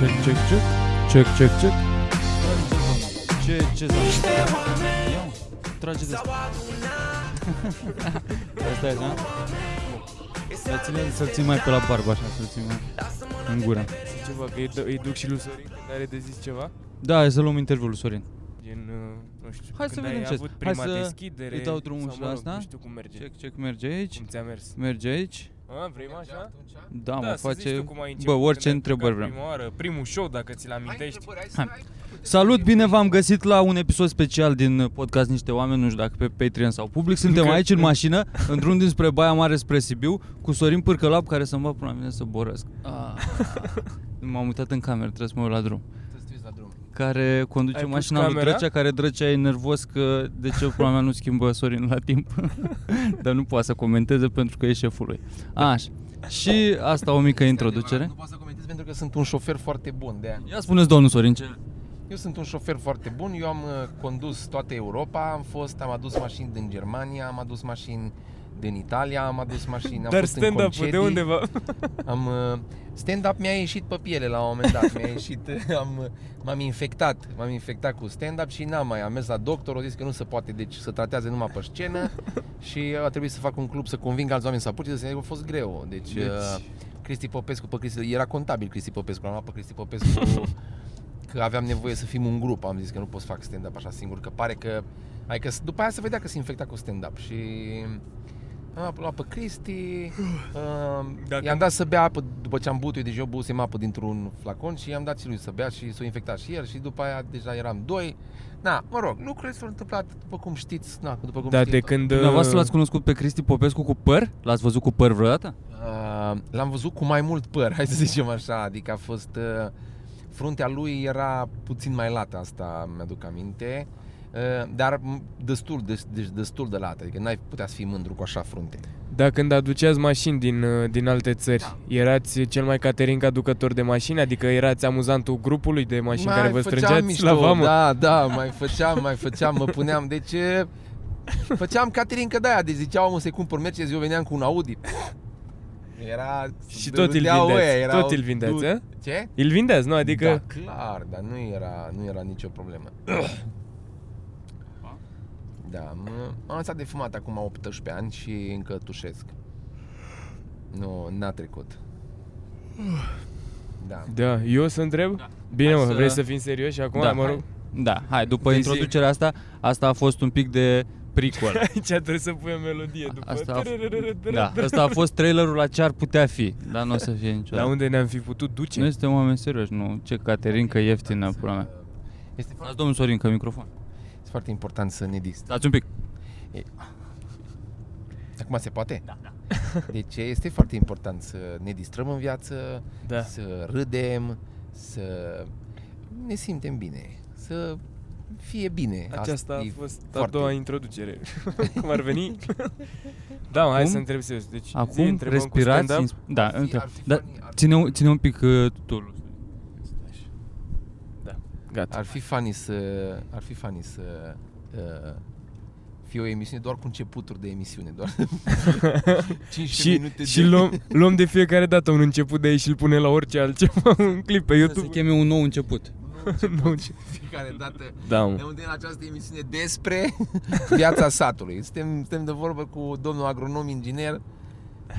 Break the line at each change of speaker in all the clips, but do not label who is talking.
Check, check, check. Check, check, check. Ce, ce să Ia, mă, trage de asta. Asta e așa? Dar ține să-l ții mai pe la barbă așa, să-l ții mai în gură.
Ceva, că îi, dă- îi duc și lui Sorin când are de zis ceva?
Da, hai să luăm interviul lui Sorin.
Gen, uh, nu știu,
Hai să
când
vedem
ai
ce-
avut
hai
prima
să
deschidere
îi dau drumul
sau,
și
mă
la
rog,
asta.
Nu știu cum merge.
Check, check, merge aici.
Cum ți-a mers?
Merge aici.
A, vrei mă așa?
Da, mă,
să zici tu
face...
cum ai
Bă,
început,
orice
când ai
întrebări
apucat
vrem.
Prima oară, primul show, dacă ți-l amintești.
Salut, bine v-am găsit la un episod special din podcast Niște Oameni, nu știu dacă pe Patreon sau public. Suntem
Încă-
aici în mașină, în drum dinspre Baia Mare spre Sibiu, cu Sorin Pârcălap care să-mi va până la mine să borăsc. Ah. M-am uitat în cameră, trebuie să mă uit la drum. Care conduce
Ai pus
mașina lui
camera?
Drăcea, care Drăcea e nervos că de ce pula mea nu schimbă Sorin la timp. Dar nu poate să comenteze pentru că e șeful lui. Așa. Și asta o mică introducere.
Nu pot să comentez pentru că sunt un șofer foarte bun de aia.
Ia spuneți domnul Sorin ce...
Eu sunt un șofer foarte bun, eu am uh, condus toată Europa, am fost, am adus mașini din Germania, am adus mașini din Italia, am adus mașini, am
Dar
fost în
stand-up
concedii.
de unde va?
Am uh, stand-up mi-a ieșit pe piele la un moment dat, mi-a ieșit, am, uh, m-am infectat, m-am infectat cu stand-up și n-am mai, am mers la doctor, au zis că nu se poate, deci să tratează numai pe scenă și a trebuit să fac un club să conving alți oameni să apuce, să a fost greu, deci,
Deci-
Uh, Cristi Popescu, pe Cristi, era contabil Cristi Popescu, l-am luat pe Cristi Popescu că aveam nevoie să fim un grup, am zis că nu pot să fac stand-up așa singur, că pare că, adică după aia se vedea că se infecta cu stand-up și am luat pe Cristi, uh,
Dacă-
i-am dat să bea apă după ce am băut eu, deci eu băusem apă dintr-un flacon și i-am dat și lui să bea și s-a infectat și el și după aia deja eram doi. Na, mă rog, lucrurile s-au întâmplat după cum știți, na, după cum
Da,
știm
de
tot.
când...
Dumneavoastră
uh,
l-ați cunoscut pe Cristi Popescu cu păr? L-ați văzut cu păr vreodată?
Uh, l-am văzut cu mai mult păr, hai să zicem așa, adică a fost... Uh, fruntea lui era puțin mai lată, asta mi-aduc aminte, uh, dar m- destul, de, de, destul de lată, adică n-ai putea să fii mândru cu așa frunte.
Da, când aduceați mașini din, uh, din alte țări, erați cel mai catering aducător de mașini? Adică erați amuzantul grupului de mașini care vă
făceam
strângeați
mișto,
la vamă?
Da, da, mai făceam, mai făceam, mă puneam, deci uh, făceam caterincă de aia, deci ziceau omul să-i cumpăr Mercedes, eu veneam cu un Audi. Era...
Și tot îl
râdeau
vindeați,
ăia, erau-
tot îl vindeați,
du-
a?
Ce?
Îl vindeți, nu? Adică...
Da, clar, dar nu era, nu era nicio problemă. Da, mă, am lăsat de fumat acum 18 ani și încă tușesc. Nu, n-a trecut. Da.
Da, eu să întreb? Da. Bine,
Hai
mă,
să-
vrei să fim serioși acum?
Da,
mă rog.
Da, hai, după
Deci-
introducerea asta, asta a fost un pic de prequel.
Aici trebuie să pui o melodie după.
Asta a, da, asta a fost trailerul la ce ar putea fi, dar nu o să fie
La
niciodată.
unde ne-am fi putut duce?
Noi suntem oameni serioși, nu ce caterincă ieftină, pula mea.
Este
Dați
foarte,
domnul Sorin, că microfon.
Este foarte important să ne distrăm.
Dați un pic.
Acum se poate? Da, da. Deci este foarte important să ne distrăm în viață,
Da.
să râdem, să ne simtem bine, să fie bine.
Aceasta a
e
fost a
foarte-
doua introducere. Cum ar veni? da, mă, hai
Acum-
să întreb serios. Deci, zi,
Acum
întrebăm cu
respirați.
stand-up?
ins- Da,
Ar fi-
între-
ar fi
da,
funny, ar-
ține, ține un pic uh, tu.
Gata.
Ar fi funny să, ar fi funny să uh, fie o emisiune doar cu începuturi de emisiune, doar 15
Și,
minute
și
de...
luăm, luăm de fiecare dată un început de aici și îl punem la orice altceva, un clip pe
Se
YouTube.
cheme un nou început.
Nu, ce-
fiecare dată
da,
ne
mă.
audem în această emisiune despre viața satului. Suntem, suntem de vorbă cu domnul agronom inginer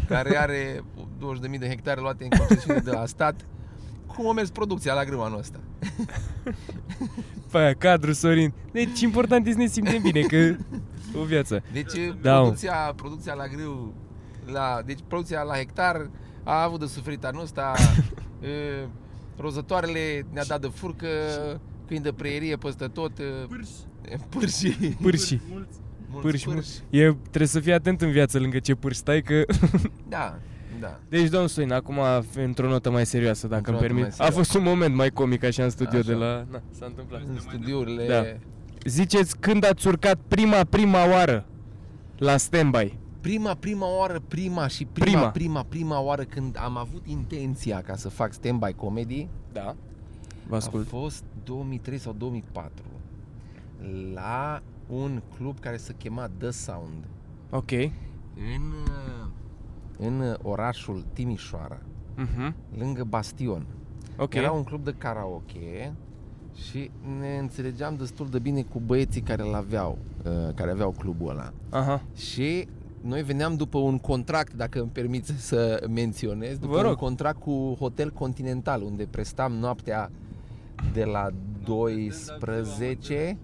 care are 20.000 de hectare luate în concesiune de la stat. Cum a mers producția la grâu anul ăsta?
Pe aia, cadru, Sorin. Deci important e să ne simtem bine, că o viață.
Deci
Da, mă.
producția, producția la grâu, la, deci producția la hectar a avut de suferit anul ăsta. E, Rozătoarele ne-a dat de furcă, câini de preierie peste tot. e, Pârși.
Pârși.
Mulți
Pârși,
pârși.
E, trebuie să fii atent în viață lângă ce pârși stai, că...
Da, da.
Deci, domnul Sorin, acum într-o notă mai serioasă, dacă
Într-o
îmi
notă mai
permit. A
serioasă.
fost un moment mai comic așa în studio
Așa.
de la... Na, s-a întâmplat.
În studiourile...
Da. Ziceți când ați urcat prima, prima oară la standby.
Prima, prima oară, prima și prima,
Prima.
prima, prima, prima oară când am avut intenția ca să fac stand-by comedy,
Da. Vă
a
ascult.
fost 2003 sau 2004 la un club care se chema The Sound
Ok.
în, în orașul Timișoara,
Mhm.
lângă Bastion.
Ok.
Era un club de karaoke și ne înțelegeam destul de bine cu băieții care îl aveau, uh, care aveau clubul ăla.
Aha.
Și noi veneam după un contract, dacă îmi permiți să menționez, după
Vă rog.
un contract cu Hotel Continental, unde prestam noaptea de la 12,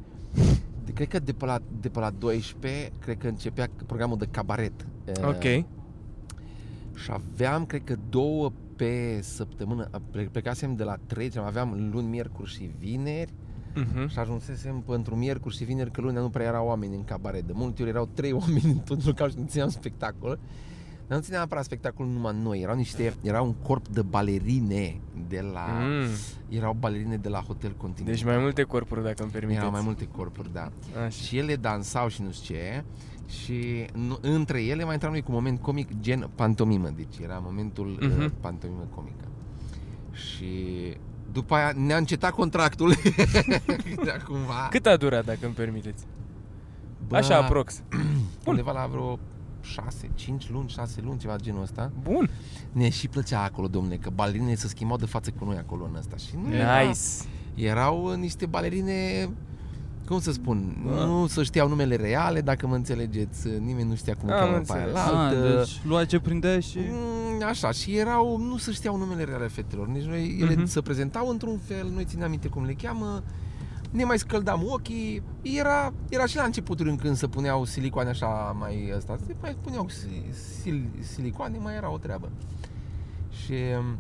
de, cred că de pe, la, de pe la 12, cred că începea programul de cabaret. Uh,
Ok.
Și aveam, cred că două pe săptămână, Ple- plecasem de la 3, aveam luni, miercuri și vineri
Mhm.
și ajunsesem pentru miercuri și vineri că lunea nu prea erau oameni în cabaret. De multe ori erau trei oameni în tot localul și nu țineam spectacol. Dar nu țineam neapărat spectacolul numai noi. Erau niște, era un corp de balerine de la,
Mm.
erau balerine de la Hotel Continental.
Deci mai multe corpuri, dacă îmi permiteți.
Erau mai multe corpuri, da.
Așa.
Și ele dansau și nu știu ce și nu, între ele mai intram noi cu un moment comic gen pantomimă, deci era momentul
Mhm.
uh-huh. uh, pantomimă comică. Și după aia ne-a încetat contractul. da, cumva.
Cât a durat, dacă îmi permiteți?
Bă,
Așa, aprox.
Undeva la vreo 6, 5 luni, 6 luni, ceva genul ăsta.
Bun.
Ne și plăcea acolo, domnule, că balerinele se schimbau de față cu noi acolo în ăsta. Și nu era,
Nice.
erau niște balerine cum să spun,
Da.
nu să știau numele reale, dacă mă înțelegeți, nimeni nu știa cum o
Am
cheamă pe aia
înțeles.
la
Ah,
altă.
deci lua ce prindea și...
Mm, Așa, și erau, nu să știau numele reale fetelor, nici noi, ele
Mhm.
se prezentau într-un fel, noi țineam minte cum le cheamă, ne mai scăldam ochii, era, era și la începuturi când se puneau silicoane așa mai ăsta, se mai puneau si- sil, silicoane, mai era o treabă. Și mm,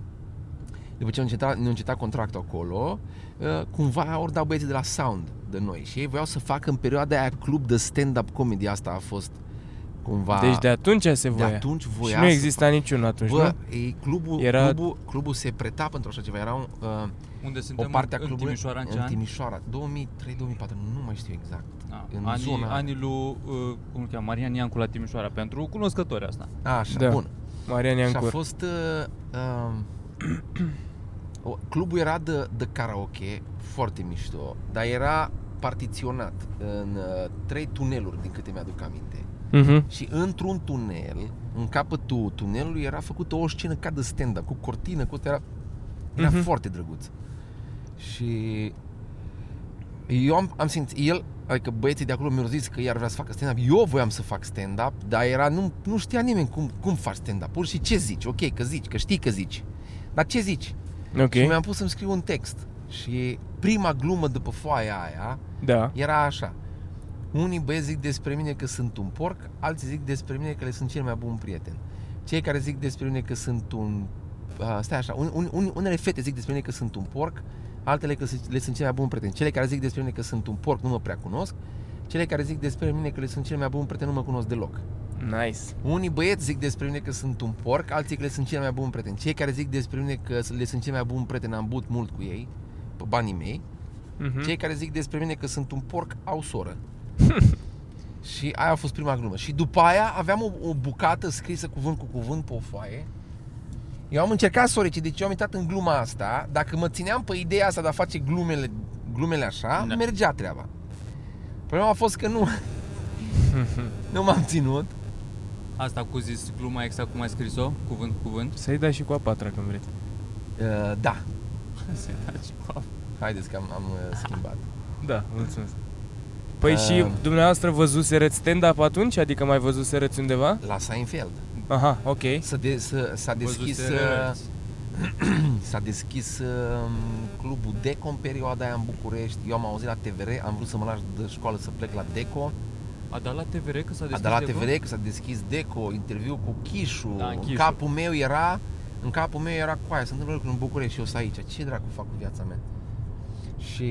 după ce ne încetat, ne încetat contractul acolo, uh, cumva ori dau băieții de la Sound de noi și ei voiau să facă în perioada aia club de stand-up comedy, asta a fost cumva...
Deci de atunci se
de
voia.
atunci voia
Și nu
să
exista niciun atunci,
Bă,
nu?
ei, clubul,
Era-
Era... clubul, clubul se preta pentru așa ceva. Era un, uh,
Unde
o
suntem
parte a
în, în
clubului
Timișoara în ce
în
an?
Timișoara, 2003-2004, nu mai știu exact.
Ah,
în
anii,
zona-
anii lui, uh, cum îl cheamă, Marian Iancu la Timișoara, pentru cunoscători asta.
Așa,
Da.
bun.
Marian
Și a
Iancur.
fost... Uh, uh, o- clubul era de, de karaoke, foarte mișto, dar era partiționat în uh, trei tuneluri, din câte mi-aduc aminte.
Mhm.
Și într-un tunel, în capătul tunelului, era făcută o scenă ca de stand-up, cu cortină, cu asta era, era
Mhm.
foarte drăguț. Și eu am, am simțit, el, adică băieții de acolo mi-au zis că iar vrea să facă stand-up, eu voiam să fac stand-up, dar era, nu, nu știa nimeni cum, cum faci stand-up, pur și ce zici, ok, că zici, că știi că zici, dar ce zici?
Ok.
Și mi-am pus să-mi scriu un text și prima glumă după foaia aia
Da.
era așa. Unii băieți zic despre mine că sunt un porc, alții zic despre mine că le sunt cel mai bun prieten. Cei care zic despre mine că sunt un... Uh, stai așa, un, un, un, unele fete zic despre mine că sunt un porc, altele că se- le sunt cel mai bun prieten. Cele care zic despre mine că sunt un porc nu mă prea cunosc, cele care zic despre mine că le sunt cel mai bun prieten nu mă cunosc deloc.
Nice.
Unii băieți zic despre mine că sunt un porc, alții că le sunt cel mai bun prieten. Cei care zic despre mine că le sunt cel mai bun prieten am băut mult cu ei, pe banii mei,
Mhm.
cei care zic despre mine că sunt un porc au soră. și aia a fost prima glumă. Și după aia aveam o, o bucată scrisă cuvânt cu cuvânt pe o foaie. Eu am încercat să o recit, deci eu am intrat în gluma asta. Dacă mă țineam pe ideea asta de a face glumele, glumele așa,
Da.
mergea treaba. Problema a fost că nu, nu m-am ținut.
Asta cu zis gluma exact cum ai scris-o, cuvânt cu cuvânt.
Să-i dai și cu a patra când vreți.
Uh, da,
Să-i dați cu apă.
haideți că am, am uh, schimbat.
Da, mulțumesc. Păi
Um.
și dumneavoastră văzusereți stand-up atunci? Adică mai văzusereți undeva?
La Seinfeld.
Aha, ok.
S-a, de, s-a, s-a deschis...
Văzuse
uh,
reverți.
S-a deschis uh, clubul Deco în perioada aia în București. Eu am auzit la TVR, am vrut să mă lași de școală să plec la Deco.
A dat la TVR că s-a
A
deschis
dat la
Deco?
TVR că s-a deschis Deco, interviu cu Chișu.
Da, în
în
Chișu.
capul meu era în capul meu era cu aia, se întâmplă lucruri în București și eu sunt aici. Ce dracu fac cu viața mea? Și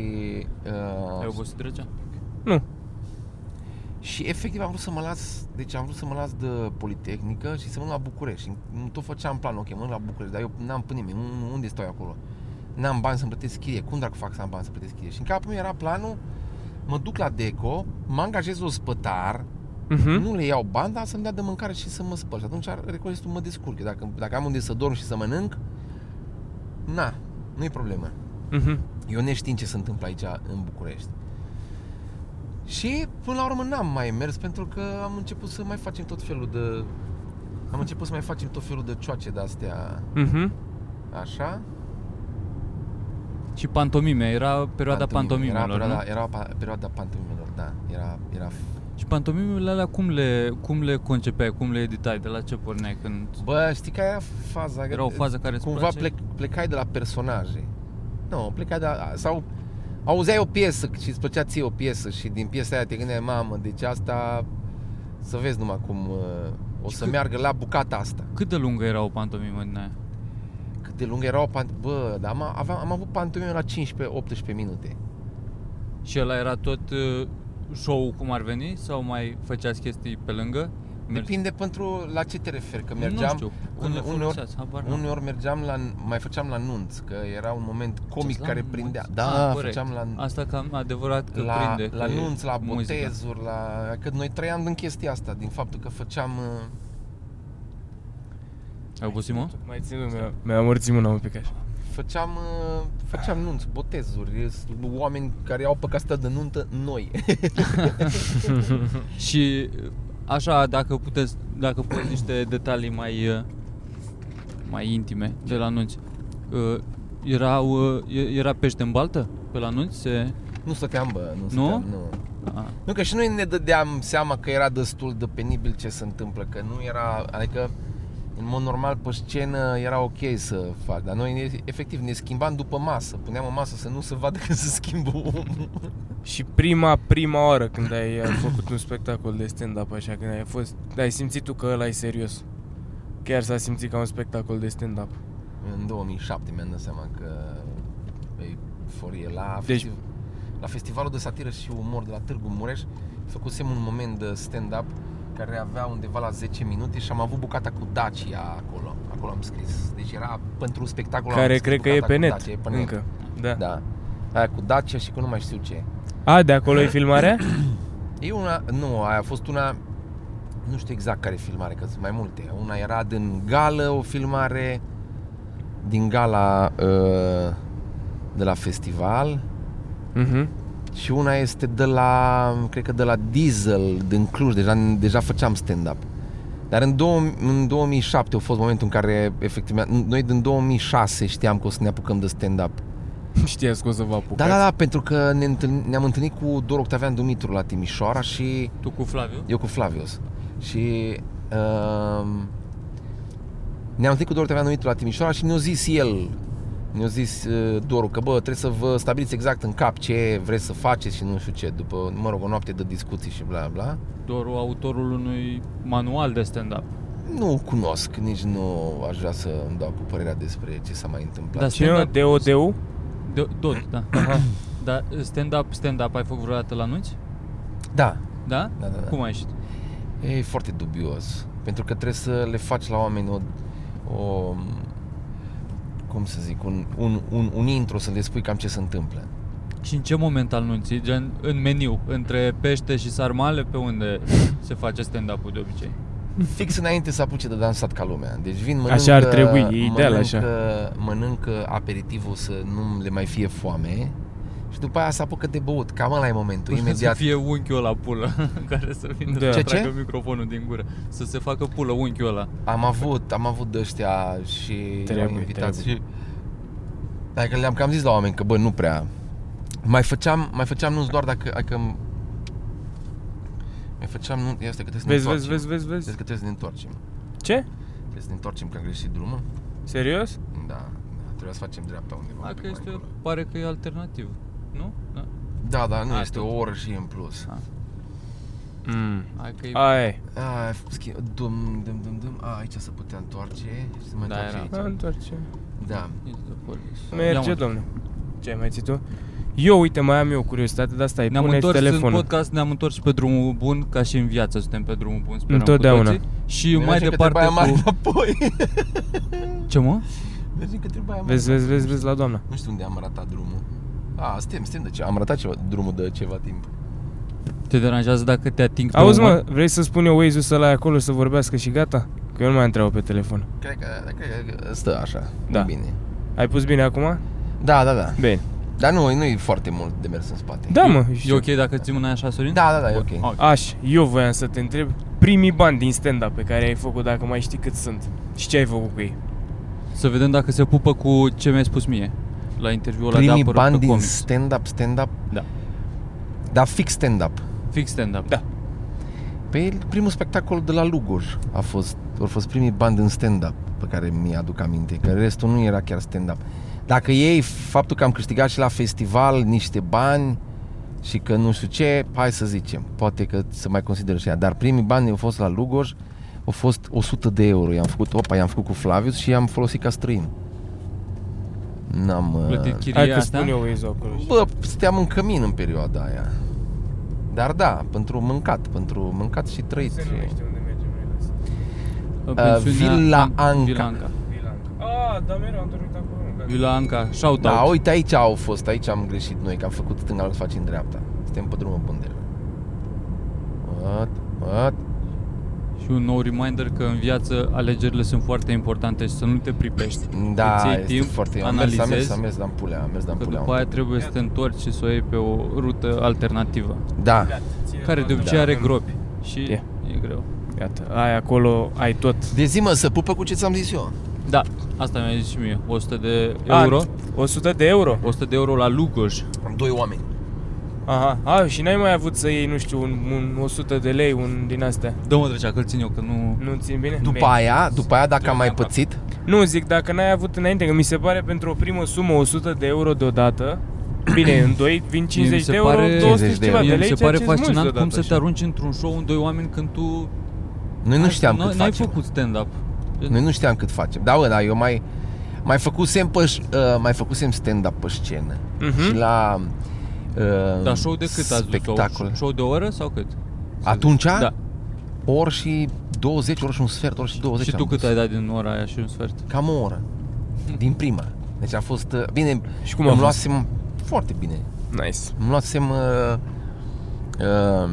Ai
uh,
obosit drăgea?
Nu.
Și efectiv am vrut să mă las, deci am vrut să mă las de Politehnică și să mă duc la București. Și tot făceam plan, ok, mă duc la București, dar eu n-am pe nimeni, Un- unde stau eu acolo? N-am bani să-mi plătesc chirie, cum dracu fac să am bani să plătesc chirie? Și în capul meu era planul, mă duc la Deco, mă angajez o spătar,
Mhm.
nu le iau bani, dar să-mi dea de mâncare și să mă spăl. Și atunci recolestul mă descurc. Dacă, dacă am unde să dorm și să mănânc, na, nu-i problemă.
Mhm.
Eu neștiind ce se întâmplă aici în București. Și până la urmă n-am mai mers pentru că am început să mai facem tot felul de... Am început să mai facem tot felul de cioace de-astea,
Mhm.
așa.
Și pantomime, era perioada
Pantomime.
pantomimelor,
Era
nu?
perioada, era pa- perioada pantomimelor, da. Era, era
Și pantomimele alea cum le, cum le concepeai, cum le editai, de la ce porneai când...
Bă, știi care era faza?
Era o fază care îți
Cumva
place?
plec, plecai de la personaje. Nu, plecai de la... Sau auzeai o piesă și îți plăcea ție o piesă și din piesa aia te gândeai, mamă, deci asta... Să vezi numai cum uh, o
Și
să
cât-
meargă la bucata asta.
Cât de lungă era o pantomimă din aia?
Cât de lungă era o pant... Bă, dar am, aveam, am avut pantomime la 15-18 minute.
Și ăla era tot uh, show cum ar veni sau mai făceați chestii pe lângă? Mergi-
Depinde pentru la ce te referi, că mergeam...
nu știu, când le
uneori-
foloseați, habar n-am.
Uneori mergeam la, mai făceam la nunți, că era un moment comic
la
care
nunți?
prindea.
Ah,
Da,
corect.
făceam la,
Asta cam adevărat că
la,
prinde.
la
că e
nunți, la
muzică.
botezuri, la... Că noi trăiam din chestia asta, din faptul că făceam... uh,
Ai obosit, mă?
Mai ținut, mi-a, mi-a amorțit mâna un pic așa.
Făceam, uh, făceam nunți, botezuri, s- oameni care au pe casă de nuntă, noi.
Și așa, dacă puteți, dacă puteți niște detalii mai uh, mai intime de la anunți. Uh, Erau, uh, e- era pește în baltă pe la anunți? Se...
nu stăteam, bă, nu
Nu?
stăteam, nu.
A,
Nu, că și noi ne dădeam seama că era destul de penibil ce se întâmplă, că nu era, adică în mod normal pe scenă era ok să fac, dar noi ne, efectiv ne schimbam după masă, puneam o masă să nu se vadă că se schimbă omul.
Și prima, prima oară când ai uh, făcut un spectacol de stand-up așa, când ai fost, ai simțit tu că ăla e serios. Chiar s-a simțit ca un spectacol de stand-up.
În 2007 mi-am dat seama că e forie la,
Deci-
festiv- la festivalul de satiră și umor de la Târgu Mureș făcusem un moment de stand-up care avea undeva la 10 minute și am avut bucata cu Dacia acolo. Acolo am scris. Deci era pentru spectacolul am
Care
scris
cred că e
bucata
pe
cu
net,
Dacia, e pe net.
încă. Da.
Da. Aia cu Dacia și cu nu mai știu ce.
A, de acolo e filmarea?
E una, nu, aia a fost una, nu știu exact care filmare, că sunt mai multe. Una era din gală, o filmare din gala uh, de la festival
Mhm.
Și una este de la, cred că de la Diesel din Cluj, deja, deja făceam stand-up. Dar în, două, în 2007 a fost momentul în care, efectiv, noi din 2006 știam că o să ne apucăm de stand-up.
Știați că o să vă apucați.
Da, da, da, pentru că ne întâln, ne-am întâlnit cu Dor Octavian Dumitru la Timișoara și
tu cu Flaviu?
eu cu Flavius. Și uh, ne-am întâlnit cu Doru Octavian Dumitru la Timișoara și ne-a zis el, ne-a zis uh, Doru că bă, trebuie să vă stabiliți exact în cap ce vreți să faceți și nu știu ce, după, mă rog, o noapte de discuții și bla bla.
Doar autorul unui manual de stand-up.
Nu cunosc, nici nu aș vrea să îmi dau cu părerea despre ce s-a mai întâmplat.
Da,
Cine?
stand-up-
DODU?
De, tot, da. Dar stand-up, stand-up ai făcut vreodată la anunți?
da,
Da?
da, da, da.
Cum ai ieșit?
E foarte dubios, pentru că trebuie să le faci la oameni o, o cum să zic, un, un, un, un intro să le spui cam ce se întâmplă.
Și în ce moment al nunții? Gen în meniu, între pește și sarmale, pe unde se face stand-up-ul de obicei?
Fix înainte să apuce de dansat ca lumea. Deci vin, mănâncă,
Așa ar trebui, e ideal
mănâncă,
așa.
Mănâncă aperitivul să nu le mai fie foame și după aia se apucă de băut. Cam ăla e momentul, imediat.
Să fie unchiul ăla pulă care să vină
Da.
să
Ce,
tragă
ce?
microfonul din gură. Să se facă pulă unchiul ăla.
Am avut, am avut de ăștia și
Trebuie,
am invitați.
trebuie.
Și, adică le-am cam zis la oameni că bă, nu prea. Mai făceam, mai făceam nu doar dacă, adică mai făceam nu, ia stai că trebuie să ne
Vezi, vezi,
întoarcem.
vezi, vezi,
Vezi
vezi.
că trebuie să ne întoarcem.
Ce?
Trebuie să ne întoarcem că am greșit drumul.
Serios?
Da, da, trebuie să facem dreapta undeva.
Hai
un
că
pic mai
este,
încolo.
pare că e alternativ. Nu? Da.
Da, dar nu
A,
este
tot.
o oră și în plus.
A.
Mm.
Hai că e...
Aia e.
A, schimb, dum, dum, dum, dum. A, aici se putea întoarce și se mai
Da,
întoarce
era.
aici.
A, întoarce.
Da.
It's the police. Ia,
Merge,
mă.
domne. Ce ai mai ținut tu? Eu, uite, mai am eu o curiozitate, dar stai,
Ne-am
pune
întors în
telefonul.
podcast, ne-am întors și pe drumul bun, ca și în viață suntem pe drumul bun, sperăm
Întotdeauna.
cu toții. Și
Mergem
mai
către
departe
Baia Mare
cu...
înapoi.
Ce mă?
Mergem către Baia Mare.
Vezi, vezi, vezi, vezi la doamna.
Nu știu unde am ratat drumul. A, suntem, suntem de ce? Am ratat ceva, drumul de ceva timp.
Te deranjează dacă te ating pe
Auzi,
umăr?
mă, vrei să spun eu Waze-ul să-l ai acolo să vorbească și gata? Că eu nu mai întreabă pe telefon.
Cred că, cred că stă așa.
Da.
Bine.
Ai pus bine acum?
Da, da, da.
Bine.
Dar nu, nu e foarte mult de mers în spate.
Da, mă,
E
știu.
ok dacă ții mâna așa, Sorin?
Da, da, da, e ok.
Ok.
Aș, eu voiam să te întreb primii bani din stand-up pe care ai făcut, dacă mai știi cât sunt. Și ce ai făcut cu ei?
Să vedem dacă se pupă cu ce mi-ai spus mie. La interviul ăla de
Primii
apărut
bani
pe
din
comics.
stand-up, stand-up?
Da.
Da, fix stand-up.
Fix stand-up.
Da.
Pe primul spectacol de la Lugoj a fost, au fost primii bani din stand-up pe care mi-aduc aminte, că restul nu era chiar stand-up. Dacă ei faptul că am câștigat și la festival niște bani și că nu știu ce, hai să zicem, poate că să mai consider și ea, dar primii bani au fost la Lugoj, au fost 100 de euro, i-am făcut, opa, i-am făcut cu Flavius și i-am folosit ca străin. N-am...
Plătit
Uh,
chiria
Hai că
asta?
spun eu Waze acolo.
Bă, stăteam în cămin în perioada aia. Dar da, pentru mâncat, pentru mâncat și trăit.
Se
și-
numește unde mergem noi la
Uh, pensiunea
Villa
An-
Anca.
Villa Anca.
Vilanca. Ah, dar mereu am dormit acolo. încă.
Villa Anca, shout
Da,
out.
uite aici au fost, aici am greșit noi, că am făcut stânga, să facem dreapta. Suntem pe drumul bun deja. What? What?
Și un nou reminder că în viață alegerile sunt foarte importante și să nu te pripești.
Da,
Îți iei
este
timp,
foarte... Am mers, am mers,
analizezi,
am mers, am pulea, am mers, am
că
pulea.
după aia trebuie să te întorci și să o iei pe o rută alternativă,
Da,
Ține
care de
cont
obicei
că
are
avem-
gropi și
E.
e greu.
Iată, ai acolo, ai tot.
de zi mă, să pupă cu ce ți-am zis eu.
Da, asta mi-a zis și mie, 100 de
A,
euro,
100 de euro?
100 de euro la Lugoj.
Am doi oameni.
Aha, a, și n-ai mai avut să iei, nu știu, un, un 100 de lei, un din astea.
Dă-mă trecea că țin eu, că nu...
Nu țin bine?
După
Bine.
aia, după aia, dacă am mai pățit,
Nu, zic, dacă n-ai avut înainte, că mi se pare pentru o primă sumă 100 de euro deodată, bine, în doi vin 50
se
de euro,
pare-
200
50
și
de
ceva
euro.
de
Mie mi
lei,
se
ceea
pare
ce-s mulți
fascinant cum
deodată
să te
așa.
arunci într-un show în doi oameni când tu...
noi nu
Ai-
știam
n-ai-
cât
N-ai
facem.
făcut stand-up.
Noi nu știam cât facem. Da, bă, da, eu mai mai făcusem pe, uh, mai făcusem stand-up pe scenă.
Mhm.
Și la uh,
Dar show de cât ați dus?
spectacol.
Show, show de o oră sau cât?
Atunci?
Da.
Ori și 20, ori și un sfert, ori și 20
Și tu
am
cât
dus.
ai dat din ora aia și un sfert?
Cam o oră. Din prima. Deci a fost... uh, Bine,
Și cum a
îmi
fost?
luasem... Foarte bine.
Nice.
Îmi luasem... Uh, uh,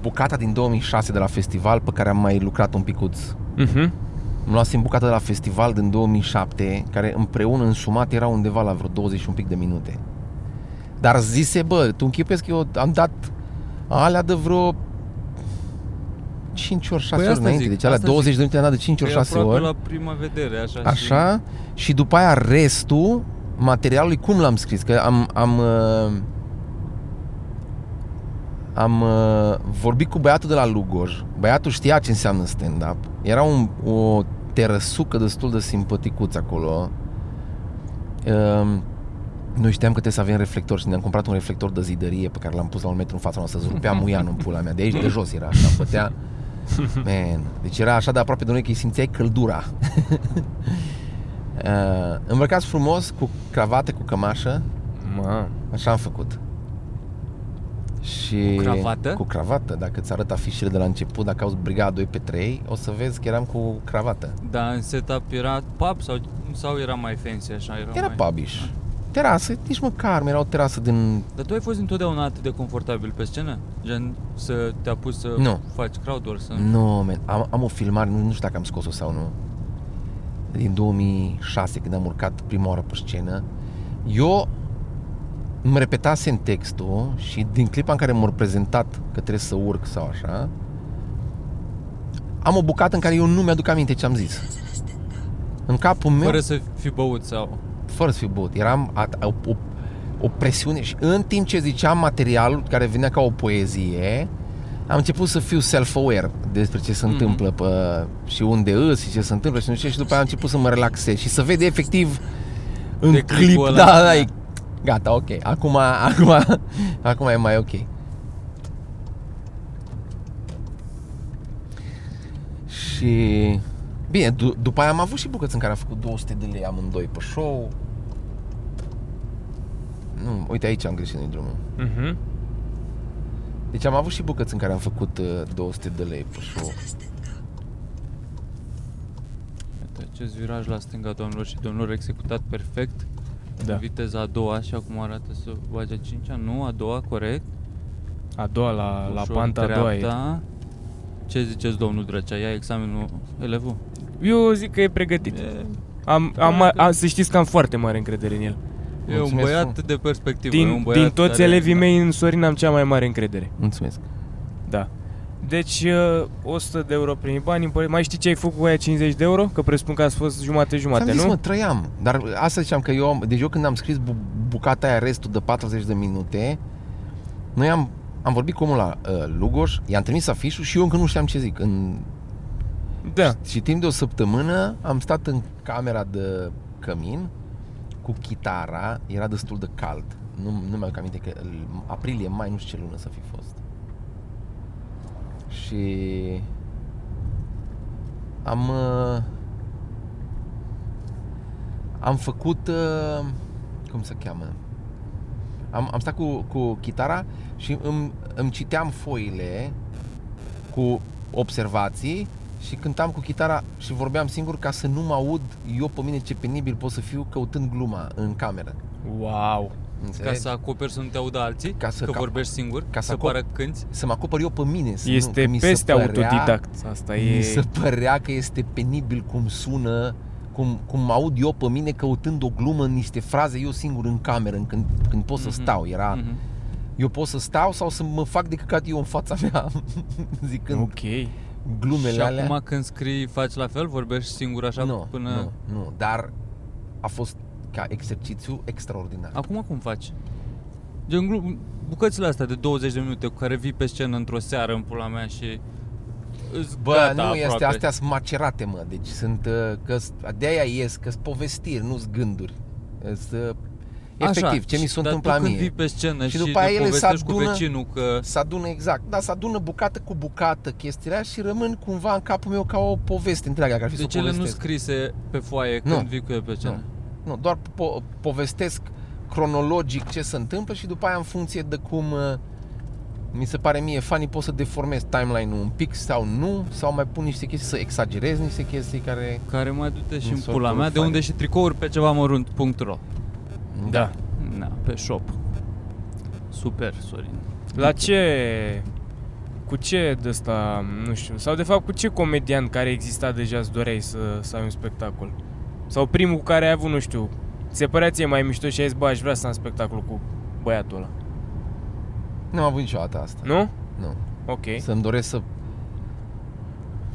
bucata din 2006 de la festival pe care am mai lucrat un picuț.
Mhm.
Îmi luasem bucata de la festival din 2007, care împreună însumat era undeva la vreo 20 și un pic de minute. Dar zise, bă, tu închipuiesc că eu am dat alea de vreo 5 ori 6
Păi
ori
asta
înainte.
zic,
deci alea
asta
20
zic.
de minute am dat de 5 ori
E
6
aproape
ori.
la prima vedere, așa.
Așa? Și după aia restul materialului, cum l-am scris? Că am, am, uh, am uh, vorbit cu băiatul de la Lugoj. Băiatul știa ce înseamnă stand-up. Era un, o terăsucă destul de simpaticuț acolo. Uh, noi știam că trebuie să avem reflector și ne-am cumpărat un reflector de zidărie pe care l-am pus la un metru în fața noastră, să rupea muianul în pula mea. De aici de jos era așa, bătea. Man, deci era așa de aproape de noi că îi simțeai căldura. Uh, îmbrăcați frumos, cu cravată, cu cămașă
Ma.
Așa am făcut și
Cu cravată?
Cu cravată, dacă îți arăt afișele de la început Dacă auzi Brigada 2 pe 3 O să vezi că eram cu cravată
Dar în setup era pub sau, sau era mai fancy așa? Era,
Era
mai...
pubiș Terasă, nici măcar, era o terasă din...
Dar tu ai fost întotdeauna atât de confortabil pe scenă? Gen să te apuci să
Nu.
faci crowd work? Să...
Nu, man, am, am o filmare, nu, nu știu dacă am scos-o sau nu Din 2006, când am urcat prima oară pe scenă Eu îmi repetasem textul și din clipa în care m-au prezentat că trebuie să urc sau așa Am o bucată în care eu nu mi-aduc aminte ce am zis În capul meu
Fără să fi băut sau...
fără să fiu băut. Eram a, a, o, o presiune și în timp ce ziceam materialul care venea ca o poezie, am început să fiu self-aware despre ce se
Mhm.
întâmplă pe, și unde îs și ce se întâmplă și nu știu ce, și după aia am început să mă relaxez și să vede efectiv în
De
clip,
clipul ăla,
da, da,
da.
e, gata, ok, acum, acum, acum e mai ok. Și Bine, d- după aia am avut și bucăți în care am făcut 200 de lei amândoi pe show. Nu, uite aici am greșit în drumul.
Mhm.
Deci am avut și bucăți în care am făcut uh, 200 de lei pe show.
Iată, acest viraj la stânga, doamnelor și domnilor, executat perfect.
Da.
Viteza a doua și acum arată să bage a cincea. Nu, a doua, corect.
A doua, la, la
Ușor
panta a doua e.
dreapta. Ce ziceți, domnul Drăcea? Ia examenul elevul?
Eu zic că e pregătit.
E,
Am, am, am, să știți că am foarte mare încredere în el.
E un
Mulțumesc
băiat
frumos.
de perspectivă. e un
Din,
băiat
din toți
care-
elevii mei în Sorin am cea mai mare încredere.
Mulțumesc.
Da. Deci, uh, 100 de euro primi bani, împăr- mai știi ce ai făcut cu aia 50 de euro? Că presupun că ați fost jumate-jumate,
Ți-am zis,
nu?
mă, trăiam. Dar asta ziceam că eu, am- deci eu când am scris bu- bucata aia, restul de 40 de minute, noi am, am vorbit cu omul la uh, Lugoș, i-am trimis afișul și eu încă nu știam ce zic. În,
Da.
și timp de o săptămână am stat în camera de cămin cu chitara, era destul de cald. Nu, nu mi-am aminte că în aprilie, mai, nu știu ce lună să fi fost. Și am uh, am făcut uh, cum se cheamă? Am, am stat cu, cu chitara și îmi, îmi citeam foile cu observații și cântam cu chitara și vorbeam singur ca să nu mă aud eu pe mine ce penibil pot să fiu căutând gluma în cameră.
Wow.
Ca
Înțelegi?
să acoperi să nu te audă alții?
Ca să
că
cap-
vorbești singur?
ca să
să
acop-
pară cânti?
Să mă acopăr eu pe mine. Să nu,
Este
că mi se
peste
părea-
autodidact. Asta
Mi
e...
se părea că este penibil cum sună, cum, cum aud eu pe mine căutând o glumă în niște fraze eu singur în cameră, în când, când pot să
Mhm.
stau. Era,
Mhm.
eu pot să stau sau să mă fac de căcat eu în fața mea, zicând
Ok.
Glumele
Și
alea.
acum când scrii faci la fel? Vorbești singur așa
nu,
până...
nu, nu, dar a fost ca exercițiu extraordinar.
Acum cum faci? Gen glu- bucățile astea de 20 de minute cu care vii pe scenă într-o seară în pula mea și îți
Bă,
gata
nu
aproape.
este, astea sunt macerate, mă, deci sunt, uh, că de aia ies, că sunt povestiri, nu sunt gânduri. Sunt, uh, efectiv,
Așa,
ce mi
și-
se
dar
întâmplă
tu când
mie.
vii pe scenă
Și
și,
după aia
le
ele se
povestești cu
adună-
vecinul că...
Se adună exact, da, se adună bucată cu bucată chestiile astea și rămân cumva în capul meu ca o poveste întreagă, că ar fi să
Deci
o
ele nu
povestesc.
scrise pe foaie
Nu.
când vii cu el pe scenă?
Nu, doar po- povestesc cronologic ce se întâmplă și după aia în funcție de cum uh, mi se pare mie funny pot să deformez timeline-ul un pic sau nu, sau mai pun niște chestii, să exagerez niște chestii care...
Care mai du-te și
Mi
în
s-au
pula
părut
mea, de
faine.
unde și tricouri pe ceva mărunt.ro
Da.
Na, pe shop. Super, Sorin.
La ce... Cu ce de ăsta, nu știu, sau de fapt cu ce comedian care exista deja îți doreai să, să ai un spectacol? Sau primul cu care ai avut, nu știu, ți se părea ție mai mișto și ai zis, bă, aș vrea să am spectacol cu băiatul ăla.
Nu am avut niciodată asta.
Nu?
Nu.
Ok.
Să-mi doresc să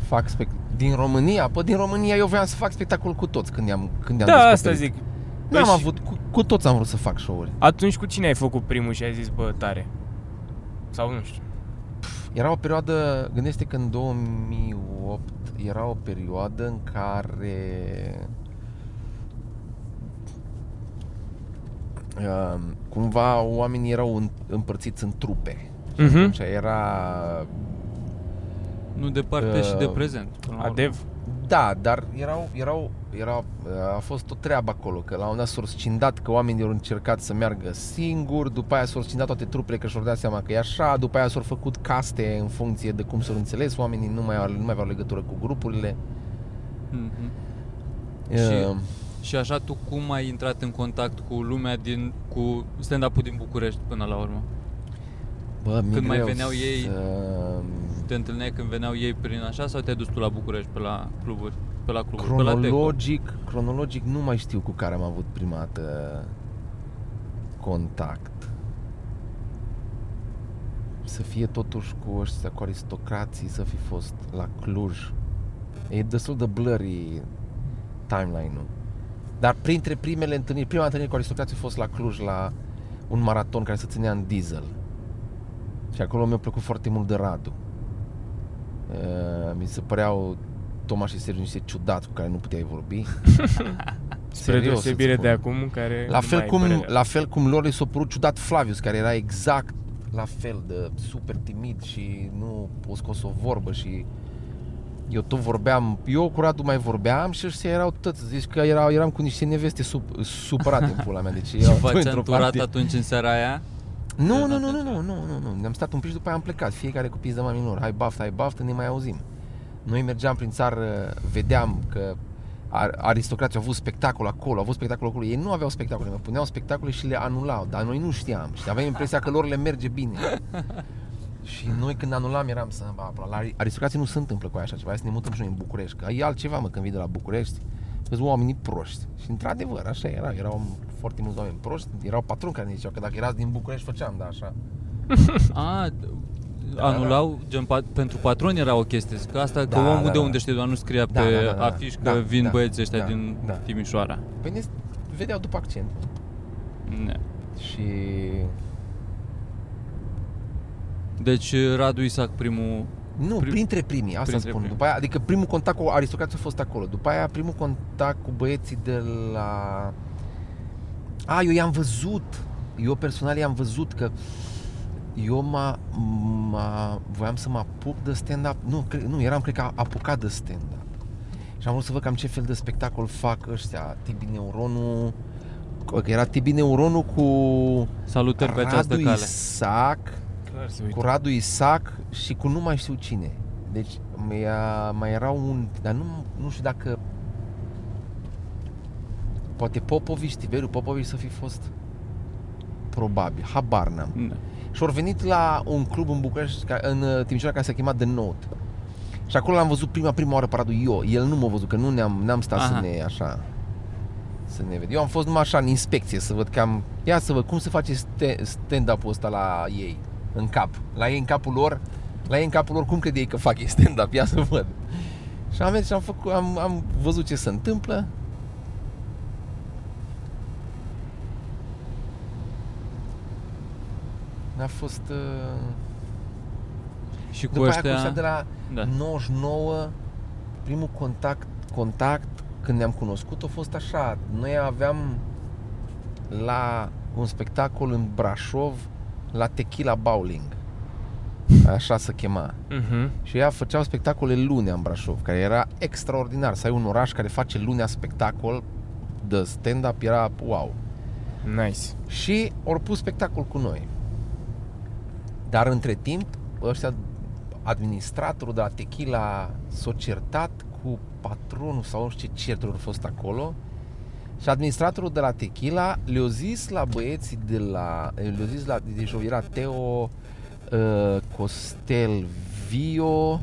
fac spectacol. Din România? Păi din România eu voiam să fac spectacol cu toți când i-am, când i-am
Da, asta
descoperit.
zic.
N-am
Păi și-
avut, cu, cu toți am vrut să fac show-uri.
Atunci cu cine ai făcut primul și ai zis, bă, tare? Sau nu știu.
Era o perioadă, gândește că în 2008 era o perioadă în care uh, cumva oamenii erau în, împărțiți în trupe. Și
Mhm.
atunci era
Nu departe
Uh,
și de prezent. până la urmă.
Adev?
Da, dar erau, erau, era, a fost o treabă acolo, că la un moment dat s-au scindat că oamenii au încercat să meargă singuri, după aia s-au scindat toate trupele că și-au dat seama că e așa, după aia s-au făcut caste în funcție de cum s-au înțeles, oamenii nu mai, au, nu mai aveau legătură cu grupurile.
Mhm.
Uh,
Și- Și așa tu cum ai intrat în contact cu lumea din cu stand-up-ul din București până la urmă?
Bă, mi-e
când mai
greu
veneau ei-
să...
Te întâlneai când veneau ei prin așa sau te-ai dus tu la București pe la cluburi? Pe la cluburi, pe la Teco?
Cronologic, cronologic nu mai știu cu care am avut prima dată contact. Să fie totuși cu ăștia, cu aristocrații, să fi fost la Cluj. E destul de blurry timeline-ul. Dar printre primele întâlniri, prima întâlnire cu aristocrații a fost la Cluj, la un maraton care se ținea în diesel. Și acolo mi-a plăcut foarte mult de Radu. Uh, mi se păreau Tomaș și Sergiu niște ciudați cu care nu puteai vorbi.
Spre
Serios,
deosebire
îți
de
spun.
acum, care
La
nu
fel,
mai
cum,
părerea.
la fel cum lor li s-a părut ciudat Flavius, care era exact la fel de super timid și nu a scos o vorbă și eu tot vorbeam, eu cu Radu mai vorbeam și ăștia erau toți, zici că erau, eram cu niște neveste sup, supărate în pula mea, deci
Și
erau
v-ați
într-o
anturat
parte.
atunci în seara aia?
Nu,
De
nu, nu,
atunci?
nu, nu, nu, nu, nu, ne-am stat un pic și după aia am plecat, fiecare cu pizda mai minor, hai baftă, hai baftă, ne mai auzim. Noi mergeam prin țară, vedeam că ar- aristocrații au avut spectacol acolo, au avut spectacol acolo. Ei nu aveau spectacole, mă puneau spectacole și le anulau, dar noi nu știam și aveam impresia că lor le merge bine. și noi când anulam eram să... Ba, la aristocrații nu se întâmplă cu aia așa ceva, hai să ne mutăm și noi în București, că e altceva mă când vii de la București, sunt oamenii proști. Și într-adevăr, așa era, erau foarte mulți oameni proști, erau patroni care ne ziceau că dacă erați din București făceam, da, așa.
A,
Da,
anulau, gen, pa- pentru patroni era o chestie. Că asta, că
Da,
omul
da,
de
da.
unde știe, doar nu scria
Da,
pe
da, da, da.
afiș că
Da,
vin
da,
băieții ăștia
da,
din
da.
Timișoara.
Păi ne vedeau după accent.
Ne.
Și
Deci Radu Isac primul...
Nu,
Prim-
printre primii, asta
printre
spun.
primii.
După aia, adică primul contact cu aristocrația a fost acolo. După aia primul contact cu băieții de la... A, eu i-am văzut. Eu personal i-am văzut că eu m-a, m-a, voiam să mă apuc de stand-up. Nu, cre, nu, eram, cred că, apucat de stand-up. Și am vrut să văd cam ce fel de spectacol fac ăștia. Tibi Neuronu, că era Tibi Neuronu cu
Salutări pe această
Radu
cale.
Isac,
Clar se
cu
uită.
Radu Isac și cu nu mai știu cine. Deci mai, mai era un... Dar nu, nu știu dacă... Poate Popovici, Tiberiu Popovici să fi fost. Probabil, habar n-am.
Ne.
Și au venit la un club în București, ca- în uh, Timișoara, care se chema The Note. Și acolo l-am văzut prima, prima oară pe Radu eu. El nu m-a văzut, că nu ne-am, n-am stat
Aha.
să ne așa să ne ved. Eu am fost numai așa în inspecție să văd cam, ia să văd cum se face ste- stand-up-ul ăsta la ei, în cap. La ei în capul lor, la ei în capul lor, cum crede ei că fac ei stand-up? Ia să văd. Și am mers și am, făcut, am, am văzut ce se întâmplă. A fost... Uh...
Și cu
După aia cu
ăștia...
ăștia de la
Da.
99, primul contact, contact când ne-am cunoscut a fost așa. Noi aveam la un spectacol în Brașov la Tequila Bowling. Așa se chema.
Mhm.
Și ea făceau spectacole lunea în Brașov, care era extraordinar. Să ai un oraș care face lunea spectacol de stand-up era wow.
Nice.
Și au pus spectacol cu noi. Dar între timp, ăștia, administratorul de la Tequila s-a certat cu patronul sau nu știu ce certuri au fost acolo și administratorul de la Tequila le-a zis la băieții de la... Le-a zis la... Deci era Teo, uh, Costel, Vio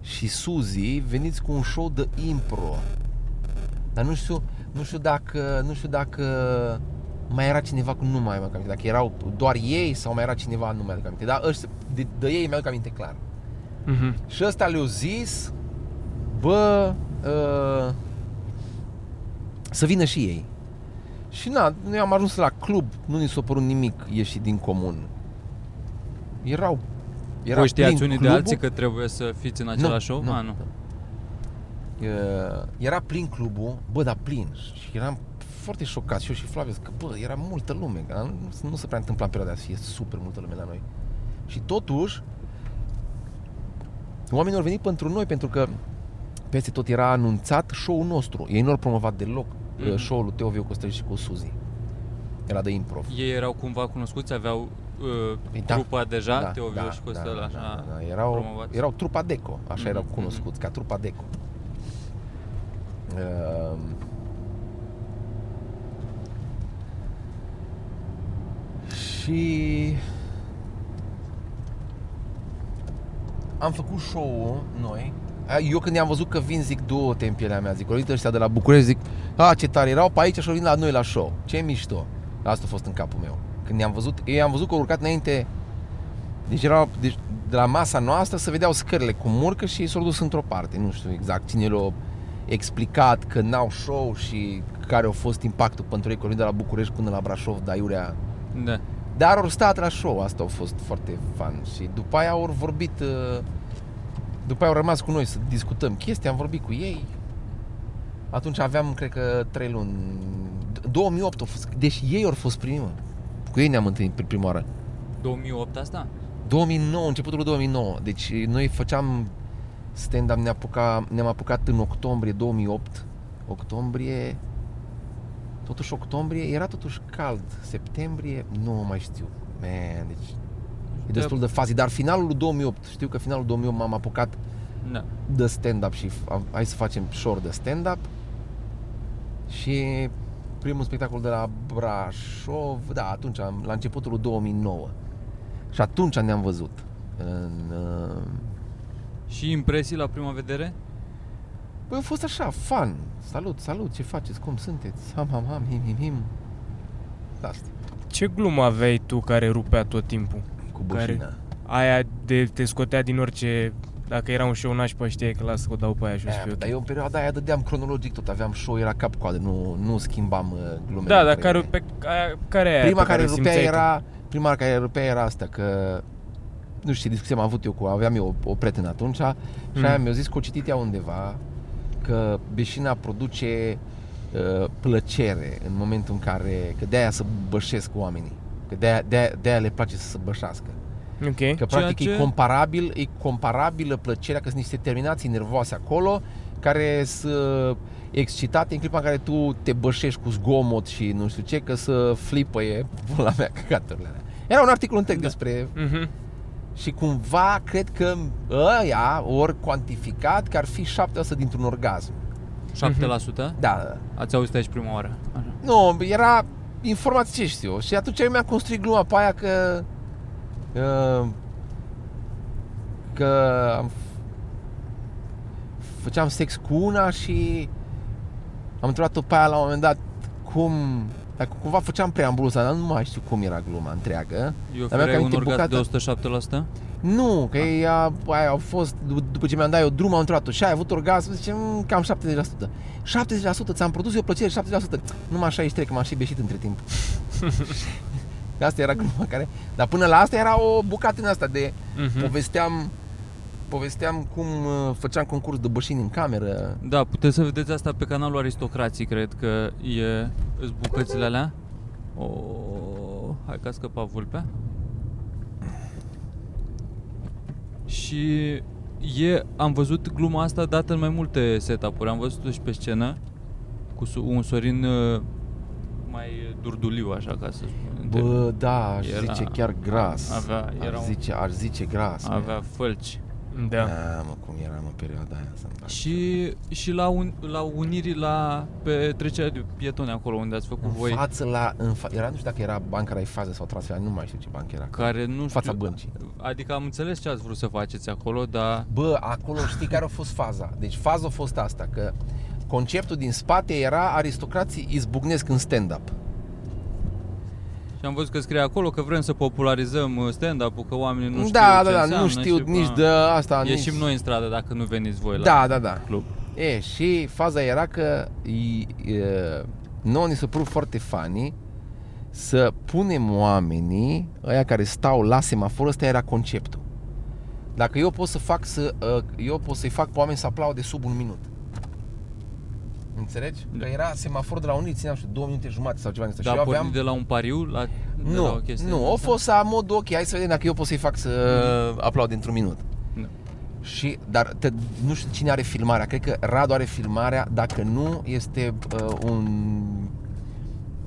și Suzy veniți cu un show de impro. Dar nu știu, nu știu dacă, nu știu dacă mai era cineva cu nu mai am aminte, dacă erau doar ei sau mai era cineva, nu mai aduc aminte. Dar ăștia, de, de ei mi-aduc aminte clar.
Mhm.
Și ăsta le-a zis, bă, uh, să vină și ei. Și na, noi am ajuns la club, nu ni s-a părut nimic ieșit din comun. Erau era
Voi știați
plin
unii de
clubul.
alții că trebuie să fiți în același show?
nu,
Ah, nu.
Uh, era plin clubul, bă, dar plin. Și eram foarte șocat și eu și Flavius că, bă, era multă lume. Că nu, nu se prea întâmpla în perioada aia să fie super multă lume la noi. Și totuși, oamenii au venit pentru noi, pentru că peste tot era anunțat show-ul nostru. Ei nu l-au promovat deloc
Mhm.
mm-hmm. show-ul lui Teo Viu Costel și cu Suzy. Era de improv.
Ei erau cumva cunoscuți, aveau uh,
Păi da.
trupa deja, Teo Viu și Costel,
da,
așa,
da, da. Erau,
promovați.
erau trupa Deco, așa
Mhm,
erau
mhm.
cunoscuți, ca trupa Deco. Uh, și am făcut show-ul noi. Eu când i-am văzut că vin, zic, du-te în pielea mea, zic, uite ăștia de la București, zic, a, ce tare erau pe aici și au venit la noi la show. Ce mișto. Asta a fost în capul meu. Când i-am văzut, eu i-am văzut că au urcat înainte, deci erau, deci, de la masa noastră se vedeau scările cu murcă și s-au dus într-o parte. Nu știu exact cine le-a explicat că n-au show și care a fost impactul pentru ei că au venit de la București până la Brașov, de aiurea
Da.
Dar au stat la show, asta a fost foarte fan. Și după aia au vorbit uh, După aia au rămas cu noi să discutăm chestii Am vorbit cu ei. Atunci aveam, cred că, 3 luni. 2008 a fost, deci ei au fost primii mă. Cu ei ne-am întâlnit pe prima oară.
2008 asta?
2009, începutul lui 2009 Deci noi făceam stand-up, ne apuca, ne-am apucat în octombrie 2008 Octombrie Totuși octombrie, era totuși cald. Septembrie, nu mai știu. Man, deci e destul de fazi. Dar finalul lui 2008, știu că finalul 2008 m-am apucat
Da.
de stand-up și am- hai să facem short de stand-up. Și primul spectacol de la Brașov, da, atunci, am- la începutul lui 2009 și atunci ne-am văzut în, uh,
Și impresii la prima vedere?
Băi, a fost așa, fan, salut, salut, ce faceți, cum sunteți, ham, ham, ham, him, him, him Da, asta,
Ce glumă aveai tu care rupea tot timpul?
cu
Care-
bușina
aia de te scotea din orice... Dacă era un show nașpa, știai că las că o dau pe aia și o să
Aia,
fie ok.
dar eu în perioada aia dădeam cronologic tot, aveam show, era cap-coadă, nu, nu schimbam uh, glumele.
Da, dar
între
care,
ele.
pe, aia, care e aia
Prima
pe
care
o
rupea
simțeai tu?
era, prima care rupea era asta, că nu știu ce discuție am avut eu cu, aveam eu o, o prietenă atunci și
Mm.
aia mi-a zis că o citit ea undeva că beșina produce uh, plăcere în momentul în care, că de-aia să bășesc oamenii, că de-aia, de-aia, de-aia le place să se bășească.
Ok.
Că practic
ce-
e comparabil, e comparabilă plăcerea, că sunt niște terminații nervoase acolo care sunt excitate în clipa în care tu te bășești cu zgomot și nu știu ce, că să flipăie la mea căcaturile alea. Era un articol întreg
Da.
despre
Mhm.
Și cumva cred că ăia ori cuantificat că ar fi 7% dintr-un orgasm.
7%?
Da,
Ați auzit aici prima oară. Așa.
nu, era informații ce știu eu. Și atunci eu mi-am construit gluma pe aia că uh, că am f- făceam sex cu una și am întrebat-o pe aia la un moment dat cum dacă cumva făceam preambulul ăsta, dar nu mai știu cum era gluma întreagă.
Eu
Dar mi-am
ofereai un
aminte
orgasm
bucata-
de 107%?
Nu, că ea, aia au fost, dup- după ce mi-am dat eu drum, am întrebat-o și ai avut orgasm, zice, "Mm, cam 70%. 70%, ți-am produs eu plăcere, 70%. Numai 63, că m-am și beșit între timp. asta era gluma care... Dar până la asta era o bucată în asta de...
Mhm.
Povesteam povesteam cum uh, făceam concurs de bășini în cameră.
Da, puteți să vedeți asta pe canalul Aristocrații, cred că e îs bucățile alea. O, hai că a scăpat vulpea. Și e, am văzut gluma asta dată în mai multe setup-uri. Am văzut-o și pe scenă cu su- un Sorin uh, mai durduliu, așa ca să spun.
Bă, da, aș
Era-
zice chiar gras.
avea- era
aș
un-
zice, aș zice gras. mă.
Avea fălci.
Da.
Da, mă, cum era în perioada aia să
Și, și la, un, la unirii la, pe trecerea de pietoni acolo unde ați făcut
În
voi.
față la... În fa- era, nu știu dacă era banca Raiffeisen sau transfer, nu mai știu ce bancă era.
care nu știu,
fața băncii.
Adică am înțeles ce ați vrut să faceți acolo, dar
Bă, acolo știi care a fost faza? Deci faza a fost asta, că conceptul din spate era aristocrații izbucnesc în stand-up.
Și am văzut că scrie acolo că vrem să popularizăm uh, stand-up-ul, că oamenii nu știu
da,
ce
da, da,
înseamnă
nu știu
și,
nici
bă,
de asta,
Ieșim
nici...
noi în stradă dacă nu veniți voi la
Da, da, da.
club.
E, și faza era că e, e, nouă ni s-a părut foarte funny să punem oamenii, ăia care stau la semafor, ăsta era conceptul. Dacă eu pot să fac să, uh, eu pot să-i fac pe oameni să aplaude sub un minut. Înțelegi?
Da.
Că era semafor de la unii, țineam, știu, două minute jumate sau ceva din asta.
Dar
și
a
eu aveam...
pornit de la un pariu la, de la o
Nu,
chestie
nu,
de
a
asta?
fost la mod ok, hai să vedem dacă eu pot să-i fac să
Mhm.
aplaude într-un minut.
Da.
Și, dar te, nu știu cine are filmarea, cred că Radu are filmarea, dacă nu este uh, un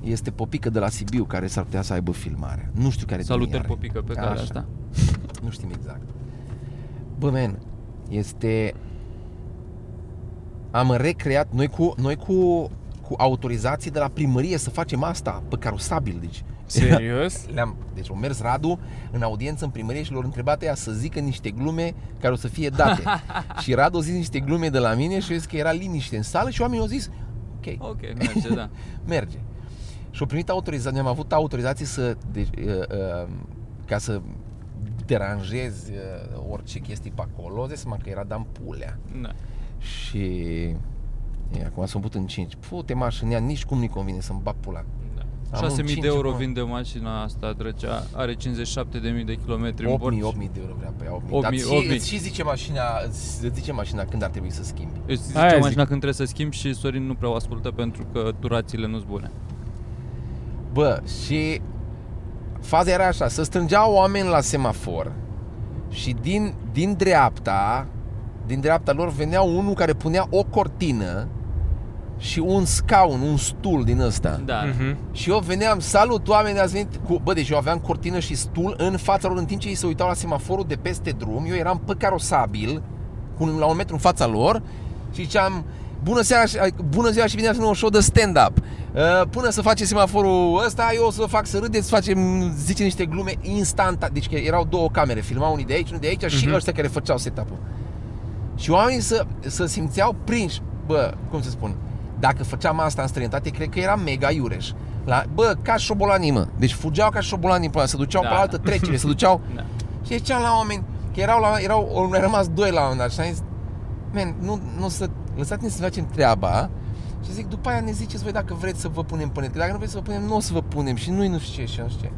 este Popică de la Sibiu care s-ar putea să aibă filmarea. Nu știu care din ei
Salutări
are.
popică pe calea
Așa.
asta.
Nu știm exact. Bă, man, este... Am recreat, noi cu, noi cu, cu autorizație de la primărie să facem asta pe carosabil, deci
Serios?
le-am, deci a mers Radu în audiență în primărie și l-au întrebat ea să zică niște glume care o să fie date. și Radu a zis niște glume de la mine și a zis că era liniște în sală și oamenii au zis ok,
Ok, merge, da.
merge. Și au primit autorizație, am avut autorizație să, deci, uh, uh, ca să deranjez uh, orice chestii pe acolo, îți dai seama că era Dan Pulea.
da.
Și e, acum s-a putut în 5. Pute mașinea, nici cum nu-i convine să-mi bag pula.
Da.
Am un
6.000 de
cinci
euro
acum.
vinde mașina asta, drăcea, are 57.000 de kilometri în
8.000, 8.000
borci.
de euro vrea pe ea, 8.000.
8.000,
Dar ți,
8.000.
îți și zice mașina, îți îți zice mașina când ar trebui să schimbi.
Îți zice
Aia zic.
mașina când trebuie să schimbi și Sorin nu prea o ascultă pentru că durațiile nu-s bune.
Bă, și faza era așa, să strângeau oameni la semafor și din, din dreapta, din dreapta lor venea unul care punea o cortină și un scaun, un stul din ăsta.
Da.
Mhm.
Și eu veneam, salut oameni, ați venit cu... Bă, deci eu aveam cortină și stul în fața lor în timp ce ei se uitau la semaforul de peste drum. Eu eram pe carosabil, cu un, la un metru în fața lor și ziceam Bună seara, și- bună ziua și bine ați venit la un show de stand-up. Uh, până să face semaforul ăsta, eu o să vă fac să râdeți, să facem, zice niște glume instant. Deci că erau două camere, filmau unii de aici, unii de aici și
Mhm.
ăștia care făceau setup-ul. Și oamenii să, să simțeau prinși, bă, cum să spun, dacă făceam asta în străinătate, cred că era mega iureș. La, bă, ca șobolanii, mă. Deci fugeau ca șobolanii pe ăla, se duceau
Da.
pe altă trecere, se duceau...
Da.
Și ziceam la oameni, că erau, la, erau au mai rămas doi la un moment dat și am zis, man, nu, nu să, lăsați-ne să facem treaba și zic, după aia ne ziceți voi dacă vreți să vă punem pe net, că dacă nu vreți să vă punem, nu o să vă punem și nu-i nu știu ce și nu știu ce.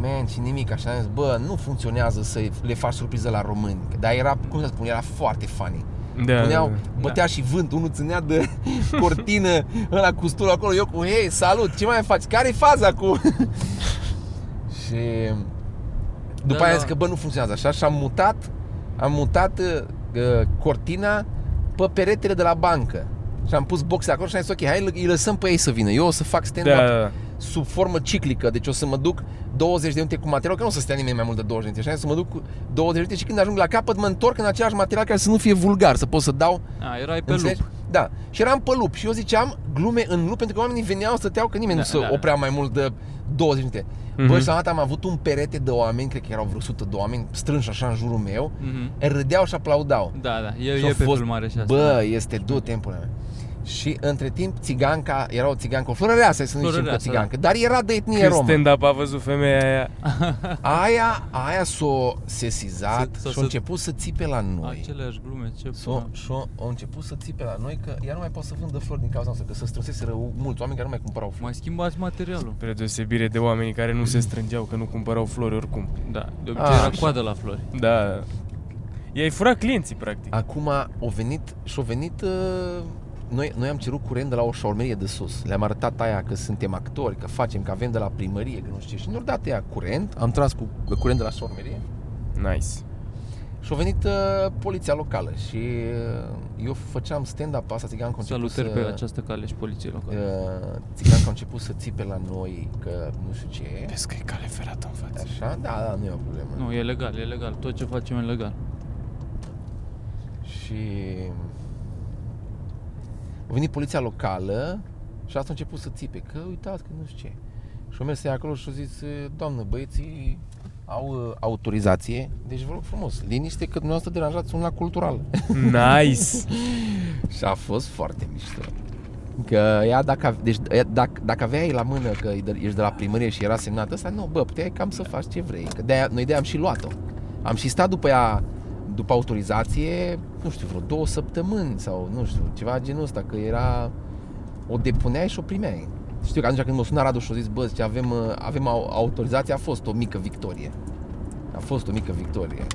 Man, și nimic, așa am zis, bă, nu funcționează să le faci surpriză la români, dar era, cum să spun, era foarte funny.
Da,
Puneau,
da,
bătea și vânt, unul ținea de cortină, ăla cu stulul acolo, eu cu, hei, salut, ce mai faci? Care-i faza cu... și după
Da,
aia
da.
zis că, bă, nu funcționează așa și am mutat, am mutat uh, cortina pe peretele de la bancă. Și am pus boxe acolo și am zis, ok, hai îi lăsăm pe ei să vină. Eu o să fac stand-up
da, da.
Sub formă ciclică, deci o să mă duc 20 de minute cu material, că nu o să stea nimeni mai mult de 20 de minute, și am zis să mă duc cu 20 de minute și când ajung la capăt mă întorc în același material care să nu fie vulgar, să pot să dau
A, erai pe
Înțelegi?
lup.
Da. Și eram pe lup și eu ziceam glume în lup pentru că oamenii veneau, stăteau, că nimeni
Da,
nu se
da, da.
oprea mai mult de 20 minute.
Mhm.
Bă, și la un dat am avut un perete de oameni, cred că erau vreo 100 de oameni, strânși așa în jurul meu,
Mhm.
râdeau și aplaudau.
Da, da, e,
Și
e
a
pe
fost-
filmare și asta.
Bă, este du timpul meu. Și între timp țiganca, era o țigancă, o florăreasă, să nu zicem că
Florăreasă,
țigancă, dar era de etnie
Când
romă.
stand-up a văzut femeia aia.
Aia, aia s-o sesizat
Să- să-
și
să-
a început să țipe la noi.
Aceleași glume, ce
S-o,
pula.
și-o, au început să țipe la noi că ea nu mai poate să vândă flori din cauza noastră, că se strânseseră mulți oameni care nu mai cumpărau flori.
Mai schimbați materialul.
Spre deosebire de oamenii care nu se strângeau, că nu cumpărau flori oricum.
Da, de obicei
A,
era
așa.
coadă la flori.
Da. I-ai furat clienții, practic.
Acum au venit și au venit uh, noi, noi am cerut curent de la o șaurmerie de sus. Le-am arătat aia că suntem actori, că facem, că avem de la primărie, că nu știu ce. Și ne-au dat ea curent, am tras cu curent de la șaurmerie
Nice.
și a venit uh, poliția locală și uh, eu făceam stand-up asta, țigan că a început
Salutări
să,
pe această cale și poliție locală.
uh, țigan că a început să țipe la noi, că nu știu ce.
Vezi că e cale ferată în față.
Așa? Da, da, nu e o problemă.
Nu, e legal, e legal. Tot ce facem e legal.
Și a venit poliția locală și asta a început să țipe, că uitați că nu știu ce. Și au mers ea acolo și au zis, doamnă, băieții au uh, autorizație, deci vă rog frumos, liniște că dumneavoastră deranjați un la cultural.
Nice!
și a fost foarte mișto. Că ea dacă, ave- deci, ea, dacă, dacă aveai la mână că e de- ești de la primărie și era semnat ăsta, nu, bă, puteai cam să faci ce vrei. Că de-aia, noi de am și luat-o. Am și stat după ea, după autorizație, nu știu, vreo două săptămâni sau nu știu, ceva genul ăsta, că era... O depuneai și o primeai. Știu că atunci când m-a sunat Radu și a zis, bă, zice, avem, uh, avem au- autorizație, a fost o mică victorie. A fost o mică victorie.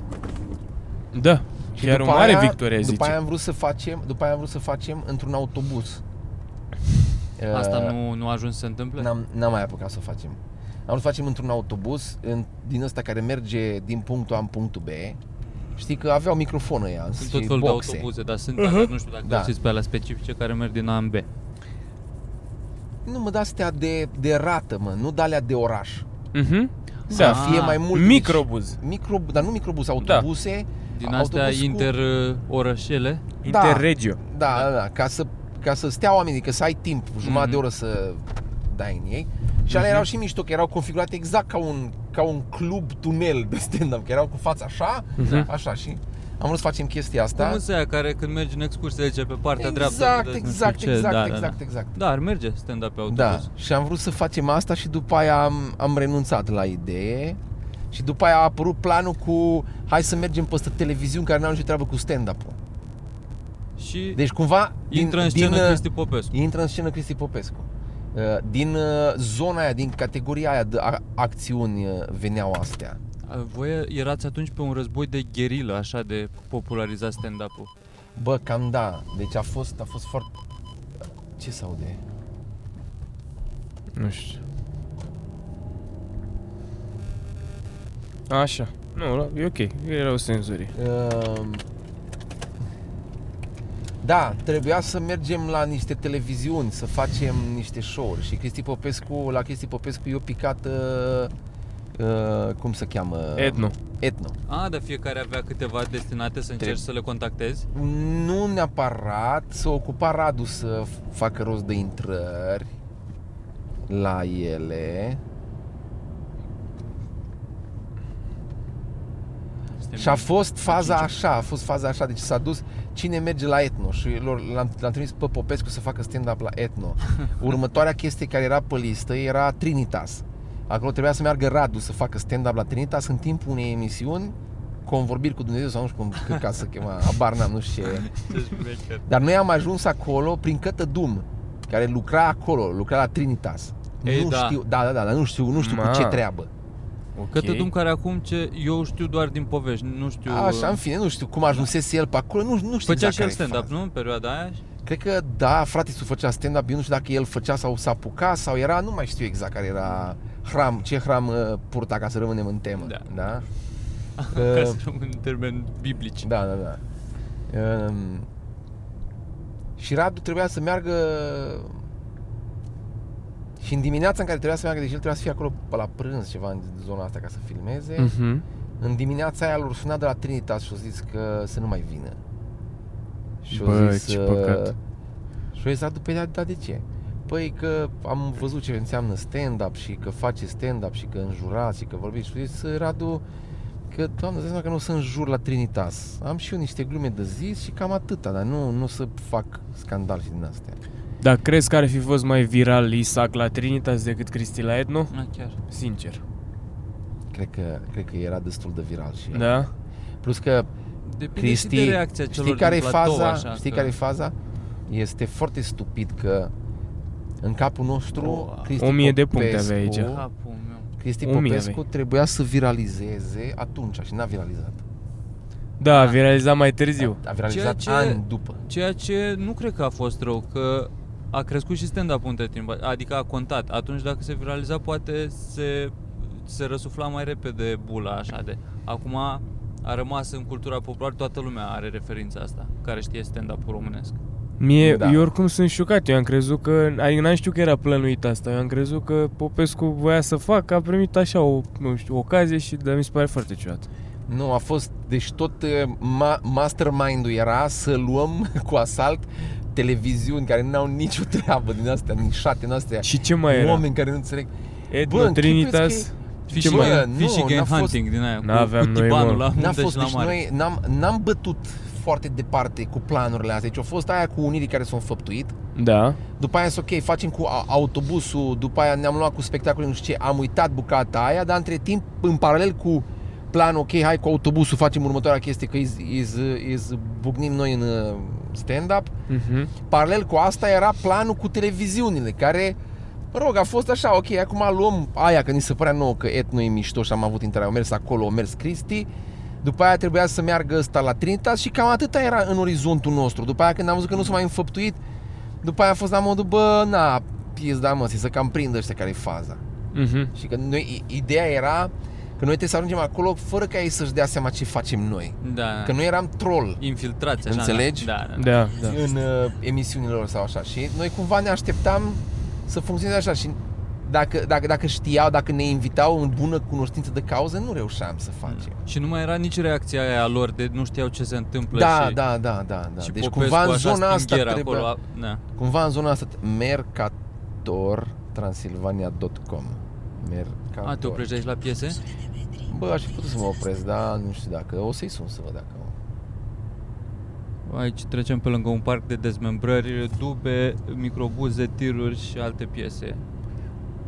Da. Chiar o
după
mare
aia-
victorie, zice.
După aia am vrut să facem, după aia am vrut să facem într-un autobuz.
Asta
Uh,
nu, nu a ajuns să se întâmple?
N-am, n-am mai apucat să o facem. Am vrut să facem într-un autobuz în, din ăsta care merge din punctul A în punctul B. Știi că aveau microfon ăia
Sunt
și
tot felul de
boxe.
autobuze, dar sunt alea, nu știu dacă
Da.
da. știți pe alea specifice care merg din A în B.
Nu mă da astea de, de rată, mă, nu de alea de oraș.
Mhm.
Să
Da.
fie mai mult
Microbuz.
Micro, dar nu microbus, autobuse.
Din astea
autobuz cu-
inter uh, orășele.
Da.
Interregio.
Da, da, da, ca să, ca să stea oamenii, că să ai timp, jumătate
Mhm.
de oră să dai în ei. Și alea
Mhm.
erau și mișto, că erau configurate exact ca un, ca un club tunel de stand-up, că erau cu fața așa,
Mhm.
așa și am vrut să facem chestia asta.
Cum sunt aia care când mergi în excursie zice pe partea dreaptă?
exact,
vedeți nu
exact,
știu ce.
exact,
da,
exact,
da,
exact.
da. da, ar merge stand-up pe autobuz.
Da, și am vrut să facem asta și după aia am, am renunțat la idee. Și după aia a apărut planul cu hai să mergem peste televiziuni care n-au nicio treabă cu stand-up-ul.
Și
Deci cumva
intră în scenă
uh,
Cristi Popescu.
Intră în scenă Cristi Popescu. Uh, Din uh, zona aia, din categoria aia de a- acțiuni uh, veneau astea.
Voi erați atunci pe un război de gherilă, așa de popularizat stand-up-ul.
Bă, cam da. Deci a fost, a fost foarte... Ce se aude?
Nu știu. Așa. Nu, e ok. Erau senzorii.
Uh, Da, trebuia să mergem la niște televiziuni, să facem niște show-uri și Cristi Popescu, la Cristi Popescu eu picat, uh, uh, cum se cheamă?
Etno.
Etno.
A, dar fiecare avea câteva destinate să încerci
Trebuie.
să le contactezi?
Nu neapărat, să ocupa Radu să f- facă rost de intrări la ele
Suntem
și a fost faza
cinci.
așa, a fost faza așa, deci s-a dus cine merge la Etno și lor, l-am, l-am trimis pe Popescu să facă stand-up la Etno. Următoarea chestie care era pe listă era Trinitas. Acolo trebuia să meargă Radu să facă stand-up la Trinitas în timpul unei emisiuni convorbiri cu Dumnezeu sau nu știu cum că, ca să chema, abar n-am, nu știu ce. Dar noi am ajuns acolo prin Cătă Dum, care lucra acolo, lucra la Trinitas.
Ei,
nu
da.
știu, da, da, da, dar nu știu, nu știu cu
Ma.
ce treabă.
Ok.
Cătă dum care acum ce eu știu doar din povești, nu știu...
Așa, în fine, nu știu cum ajunsese el pe acolo, nu, nu știu
Făcea
exact
și el
care e
stand-up,
faza.
nu? În perioada aia?
Cred că da, frate, su făcea stand-up, eu nu știu dacă el făcea sau s-a apucat sau era, nu mai știu exact care era hram, ce hram uh, purta ca să rămânem în temă.
Da.
da?
Ca
Uh,
să rămân în termeni biblici.
Da, da, da. Um, și Radu trebuia să meargă și în dimineața în care trebuia să meargă, deci el trebuia să fie acolo pe la prânz ceva în zona asta ca să filmeze.
Mhm.
În dimineața aia l-au sunat de la Trinitas și au zis că să nu mai vină. Și au
Bă,
zis,
ce
uh,
păcat.
Și au zis, "Da, după ea, da, de ce? Păi că am văzut ce înseamnă stand-up și că face stand-up și că înjurați și că vorbiți. Și au zis, Radu, că, doamne, îți dai seama că nu o să înjur la Trinitas. Am și eu niște glume de zis și cam atâta, dar nu, nu o să fac scandal și din astea.
Dar crezi că ar fi fost mai viral Isaac la Trinitas decât Cristi la Etno?
Ah, chiar.
Sincer.
Cred că, cred că era destul de viral și el.
Da?
Plus că
Depinde
Cristi,
și de reacția celor
știi care e
din platou,
faza?
așa,
știi
că-
care e faza? Este foarte stupid că în capul nostru
O,
Cristi
o mie de puncte
Popescu-
avea aici.
Capul meu.
Cristi
O mie
Popescu
avei.
trebuia să viralizeze atunci și n-a viralizat.
Da, a viralizat mai târziu.
A viralizat
Ceea ce-
ani după.
Ceea ce nu cred că a fost rău, că a crescut și stand-up între timp, adică a contat. Atunci dacă se viraliza, poate se, se răsufla mai repede bula așa de. Acum a rămas în cultura populară, toată lumea are referința asta, care știe stand-up-ul românesc.
Mie,
Da.
eu oricum sunt șocat, eu am crezut că, adică n-am știut că era plănuit asta, eu am crezut că Popescu voia să facă, a primit așa o, nu știu, ocazie și dar mi se pare foarte ciudat.
Nu, a fost, deci tot uh, ma- mastermind-ul era să luăm cu asalt televiziuni care n-au nicio treabă din astea, nișate din astea,
Și ce mai era?
oameni care nu înțeleg.
Etno,
Bă, închipuiți
Trinitas,
că
ce
Fishing,
mai
Bă,
game,
nu,
fishing game
n-a fost-
hunting din aia, cu,
N-aveam
cu
noi,
tibanul
mă.
la
N-a
munte
fost,
și la
deci
mare.
noi n-am, n-am bătut foarte departe cu planurile astea. Deci a fost aia cu unirii care s-au făptuit.
da,
După aia, ok, facem cu a- autobusul, după aia ne-am luat cu spectacole, nu știu ce, am uitat bucata aia, dar între timp, în paralel cu planul, ok, hai cu autobusul, facem următoarea chestie, că iz, iz, iz bucnim noi în uh, stand-up.
mhm.
Paralel cu asta era planul cu televiziunile, care, mă rog, a fost așa, ok, acum luăm aia, că ni se părea nouă că etno e mișto și am avut intrare, au mers acolo, au mers Cristi, după aia trebuia să meargă ăsta la Trinitas și cam atâta era în orizontul nostru. După aia când am văzut că nu s-a mai înfăptuit, după aia a fost la modul, bă, na, pies, da, mă, să cam prindă ăștia care e faza.
Mhm.
Și că noi, i- ideea era că noi trebuie să ajungem acolo fără ca ei să-și dea seama ce facem noi.
Da,
Că noi eram troll
infiltrați așa.
Înțelegi?
Da, da, da.
Da, da.
în uh, emisiunile lor sau așa. Și noi cumva ne așteptam să funcționeze așa și dacă, dacă, dacă știau, dacă ne invitau în bună cunoștință de cauză, nu reușeam să facem.
Și nu mai era nici reacția aia a lor de nu știau ce se întâmplă
Da,
și,
da, da, da, da.
și
Deci
Popescu
cumva în
așa
zona asta
stingher
trebuie,
acolo, da.
cumva în zona asta Mercator Transilvania.com Mercator.
A, te oprești aici la piese?
Bă, aș fi putut să mă opresc, dar nu știu dacă, o să-i sun să văd dacă
Aici trecem pe lângă un parc de dezmembrări, dube, microbuze, tiruri și alte piese.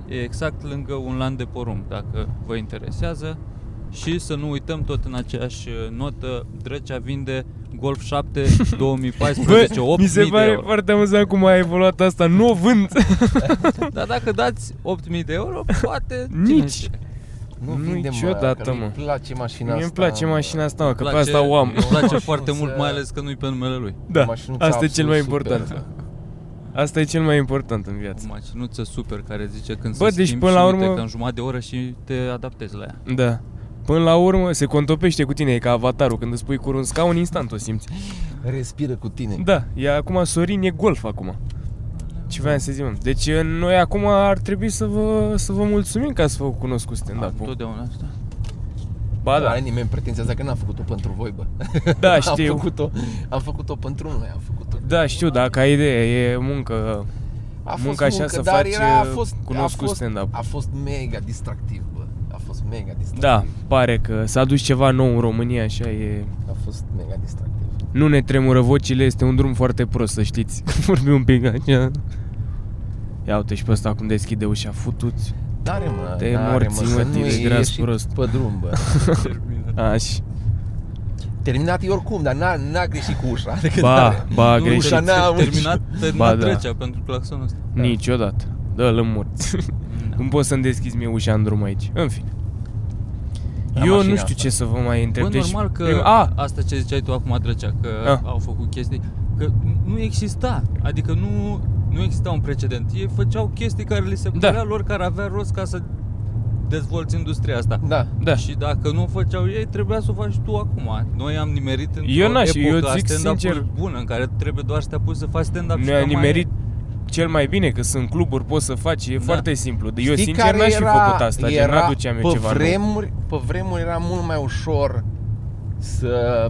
E exact lângă un lan de porumb, dacă vă interesează. Și să nu uităm tot în aceeași notă, Drăcea vinde Golf 7 2014, 8
mi se pare
euro.
foarte amuzant cum a evoluat asta, nu o vând.
Dar dacă dați 8000 de euro, poate...
Nici.
cine știe.
Nu
Nu
vinde,
niciodată,
că
mă.
Îmi place mașina
Mie
asta.
îmi place
mă.
mașina asta, mă, că
Îmi
pe asta o am.
Îmi place
Mașinuță-
foarte mult, mai ales că nu-i pe numele lui.
Da,
mașinuță
asta e cel mai
absolut
important.
superbă.
Asta e cel mai important în
O
viață.
mașinuță super care zice când
Bă,
se
deci
schimbi
până
și
la
uite
urmă-
că în jumătate de oră și te adaptezi la ea.
Da. Până la urmă se contopește cu tine, e ca avatarul, când îți pui cu un scaun, instant o simți.
Respiră cu tine.
Da, e acum Sorin e golf acum. Ce vreau să zic, mă. Deci noi acum ar trebui să vă, să vă mulțumim că ați făcut cunoscut
Da,
stand-up-ul.
Întotdeauna asta.
Ba
Nu
da,
are nimeni pretenția asta că n-am făcut-o pentru voi, bă.
da, știu.
Am făcut-o, am făcut-o pentru noi, am făcut-o.
Da, știu, dar ca idee, e muncă.
A fost
Munca așa să
dar
faci,
era, a
uh,
fost,
cunoscut
a fost,
stand-up.
A fost mega distractiv, bă. A fost mega distractiv.
Da, pare că s-a dus ceva nou în România, așa e...
A fost mega distractiv.
Nu ne tremură vocile, este un drum foarte prost, să știți. Vorbim un pic așa. Ia uite și pe ăsta cum deschide ușa, futuți.
N-are, mă.
Te
n-are,
morți,
mă,
mă,
să nu
tine,
ieși
gras prost.
pe drum, bă.
Așa.
Terminat e oricum, dar n-a, n-a greșit cu ușa. Adică
Ba,
n-are.
ba, a
Nu,
greșit.
ușa n-a-
terminat, terminat
Ba, da.
trecea pentru claxonul ăsta.
Niciodată. Dă-l în morți. Cum poți să-mi deschizi mie ușa în drum aici? În fine.
La
Eu
mașina
nu știu
asta.
ce să vă mai întreb.
Bă,
Deci,
normal că
prim- A,
asta ce ziceai tu acum, Drăcea, că
Ah.
au făcut chestii, că nu exista, adică nu, nu exista un precedent. Ei făceau chestii care li se
Da.
părea lor care avea rost ca să dezvolți industria asta.
Da.
da.
Și dacă nu o făceau ei, trebuia să o faci tu acum. Noi am nimerit într-o
Eu n-aș- eu
epocă a
zic
stand-up-ului
sincer-
bună, în care trebuie doar să te apuci să faci stand-up și
Ne-a
că mai-
nimerit cel mai bine, că sunt cluburi, poți să faci, e
Da.
foarte simplu. Eu
Știi
sincer
care
n-aș fi
era-
făcut asta, gen
era,
n-aduceam eu
pe
ceva nou.
vremuri, Pe vremuri era mult mai ușor să...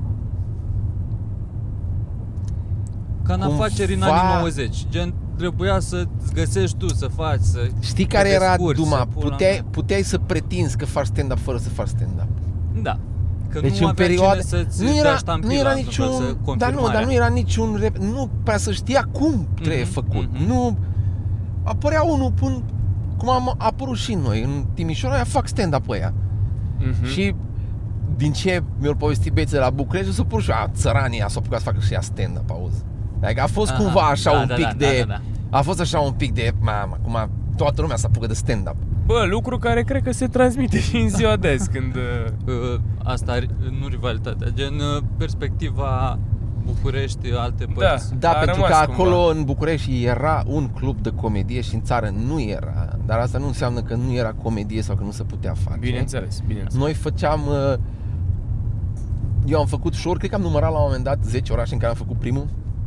Ca în
cumva-
afaceri în anii 90. Gen, trebuia să-ți găsești tu, să faci, să...
Știi
să
care
te
era
descurci,
duma?
să pula
Puteai,
mea.
puteai să pretinzi că faci stand-up fără să faci stand-up.
Da. Că
Deci
nu
în
avea
perioada
cine să-ți
nu
dea
era,
ștampila,
nu era
într-un fel, să
niciun, dar nu, dar
confirmarea.
nu era niciun rep, nu prea să știa cum trebuie
Mhm,
făcut.
mhm.
Nu apărea unul pun cum am apărut și noi în Timișoara, aia fac stand-up ăia.
Mhm.
Și din ce mi-au povestit băieții de la București, o să pur și a, țăranii s-au apucat să facă și ea stand-up, auzi. Adică a fost
Aha,
cumva așa
da,
un
da,
pic
da,
de...
da, da,
A fost așa un pic de, mamă, acum toată lumea se apucă de stand-up.
Bă, lucru care cred că se transmite și în ziua de azi, când... uh,
Uh, Asta, nu rivalitatea, gen uh, perspectiva București, alte părți.
Da,
A
pentru că
rămas
acolo
cumva.
în București era un club de comedie și în țară nu era. Dar asta nu înseamnă că nu era comedie sau că nu se putea face.
Bineînțeles, bineînțeles.
Noi făceam... uh, Eu am făcut show cred că am numărat la un moment dat 10 orașe în care am făcut primul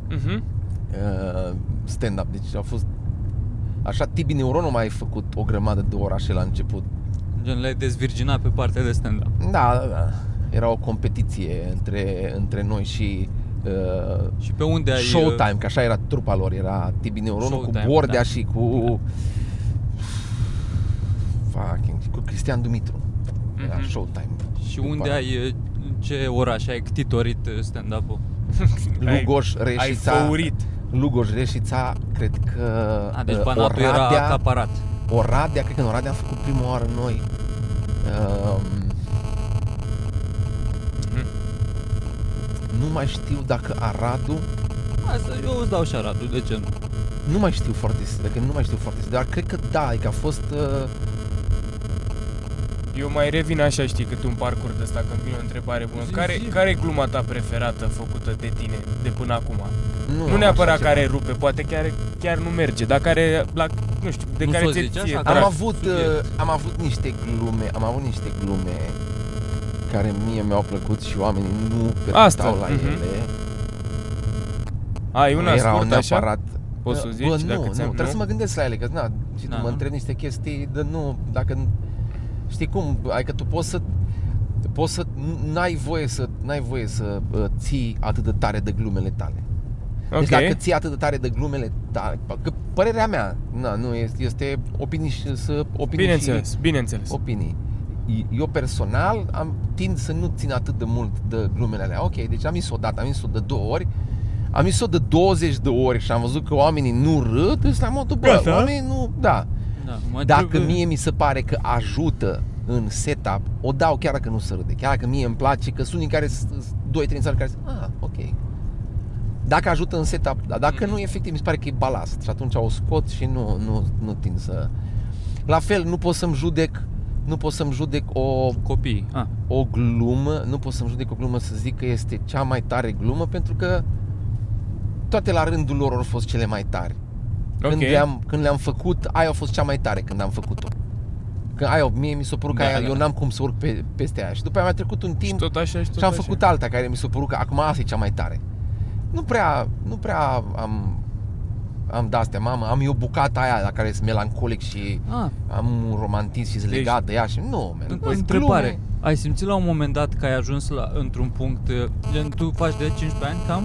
Mhm.
uh, stand-up. Deci au fost... Așa, Tibi Neuron a mai făcut o grămadă de orașe la început.
Gen, le-ai dezvirginat pe partea de stand-up.
Da, da, da. Era o competiție între, între noi și uh,
Și pe unde ai... uh,
Showtime, că așa era trupa lor, era Tibi Neuron cu
Showtime,
Bordea
da.
și cu fucking, cu Cristian Dumitru. Era
Mhm.
Showtime.
Și
După
unde
aia.
ai, uh, în ce oraș ai ctitorit uh, stand-up-ul?
Lugoș,
Ai
Reșița.
făurit.
Lugoș, Reșița, cred că
A, deci
uh,
Banatul era
Oradea,
acaparat.
Oradea, cred că în Oradea am făcut prima oară noi. Um,
Mhm.
nu mai știu dacă Aradu
Asta, eu îți dau și Aradul, de ce nu?
Nu mai știu foarte dacă nu mai știu foarte dar cred că da, adică a fost uh,
Eu mai revin așa, știi, cât un parcurs de ăsta când vine o întrebare bună.
Zi,
Care,
zi.
care e gluma ta preferată făcută de tine de până acum?
Nu,
Nu
am
neapărat
așa
care
ceva.
rupe, poate chiar, chiar nu merge, dar care, la, nu știu, de
Nu
care
s-o
ți-e
zici
ție
așa,
drag.
Am
Drag,
avut
subiect.
uh, am avut niște glume, am avut niște glume care mie mi-au plăcut și oamenii nu
Asta,
percutau la
mhm.
ele.
A, e una
erau
scurtă așa?
neapărat
Poți să o zici
Bă,
dacă
nu, nu,
ți-am-
trebuie
nu?
să mă gândesc la ele, că na, și tu
Da,
mă
nu?
întrebi niște chestii, de nu, dacă știi cum, adică tu poți să poți să n-ai voie să n-ai voie să uh, ții atât de tare de glumele tale. Deci
Ok.
dacă ții atât de tare de glumele tale, că părerea mea, na, nu este, este opinii și să opinii
Bineînțeles,
și
bineînțeles.
opinii. Eu personal am tind să nu țin atât de mult de glumele alea. Ok, deci am zis o dată, am zis-o de două ori, am zis-o de 20 de ori și am văzut că oamenii nu râd, îs la modul, bă,
Gata.
oamenii nu, da.
Da, mai
Dacă
trebuie-
mie mi se pare că ajută în setup, o dau chiar dacă nu se râde. Chiar dacă mie îmi place, că sunt unii care sunt 2-3 în țară care zic, ah, ok. Dacă ajută în setup, da. Dacă nu, efectiv, mi se pare că e balast. Și atunci o scot și nu, nu, nu tind să... La fel, nu pot să-mi judec nu pot să-mi judec o,
Copii. Ah,
o glumă, nu pot să-mi judec o glumă să zic că este cea mai tare glumă pentru că toate la rândul lor au fost cele mai tari. Când,
Ok.
le-am, când le-am făcut, aia a fost cea mai tare când am făcut-o. Că aia, mie mi s-a părut că
Da,
aia,
da.
eu n-am cum să urc pe, peste aia. Și după aia mi-a trecut un
Și
timp
tot așa și tot
și am
așa.
făcut alta care mi s-a părut că acum asta e cea mai tare. Nu prea, nu prea am, am de-astea, mamă, am eu bucata aia la care sunt melancolic și
ah
am un romantism și sunt
Deci-
legat de ea și nu, man,
Încă o
sunt
întrebare.
glume.
Ai simțit la un moment dat că ai ajuns la, într-un punct, uh, gen tu faci de 15 ani cam?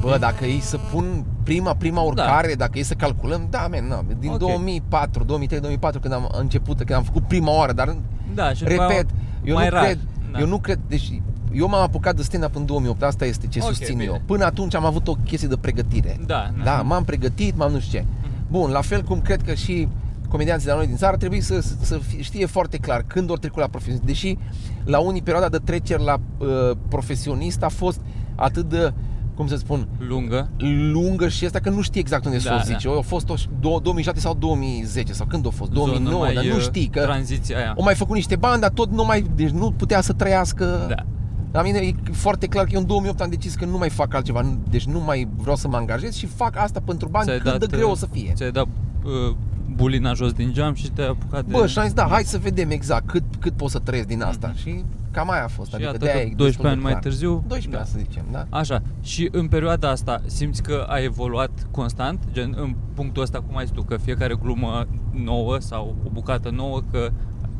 Bă, dacă ei să pun prima, prima urcare, dacă ei să calculăm, da, man, no, din
Ok.
2004, 2003, 2004 când am început, când am făcut prima oară, dar
Da, și după aia
repet, eu
mai
nu
rar.
cred,
Da.
eu nu cred, deci eu m-am apucat de stand-up în 2008, asta este ce
Ok,
susțin
bine.
eu. Până atunci am avut o chestie de pregătire.
Da,
Da, m-am pregătit, m-am nu știu ce.
Mhm.
Bun, la fel cum cred că și comedianții de la noi din țară trebuie să, să fie- știe foarte clar când ori trecut la profesionist. Deși la unii perioada de trecere la uh, profesionist a fost atât de, cum să spun,
Lungă.
lungă și asta că nu știi exact unde
Da,
să o
da.
zice. A fost o, do- 2007 sau 2010 sau când a fost?
zonă
2009,
mai,
dar nu
uh,
știi că
Tranziția aia.
o mai făcut niște bani, dar tot nu mai, deci nu putea să trăiască.
Da.
La mine e foarte clar că eu în 2008 am decis că nu mai fac altceva, nu- deci nu mai vreau să mă angajez și fac asta pentru bani
Ți-ai
cât de
dat,
greu
uh,
o să fie.
Ți-ai dat uh, bulina jos din geam și te-ai apucat de...
Bă, și am zis, da, hai să vedem exact cât, cât pot să trăiesc din asta. Și cam aia a fost.
și
adică
iată
de-aia
că
e
12
destul de
ani mai
clar.
târziu...
12
da.
ani, să zicem, da?
Așa, și în perioada asta simți că ai evoluat constant? Gen, în punctul ăsta, cum ai zis tu, că fiecare glumă nouă sau o bucată nouă, că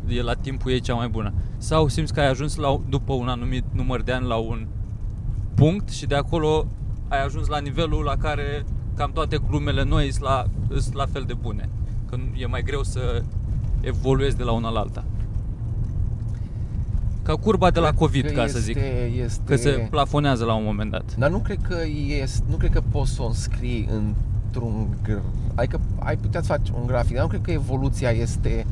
e la timpul ei cea mai bună? Sau simți că ai ajuns la, după un anumit număr de ani la un punct și de acolo ai ajuns la nivelul la care cam toate glumele noi sunt la, sunt la fel de bune? Că nu- e mai greu să evoluezi de la una la alta. Ca curba de la
Cred
COVID,
că
ca să zic.
este- Este...
Că se plafonează la un moment dat.
Dar nu cred că este, nu cred că poți să o înscrii într-un gr... Adică ai putea să faci un grafic, dar nu cred că evoluția este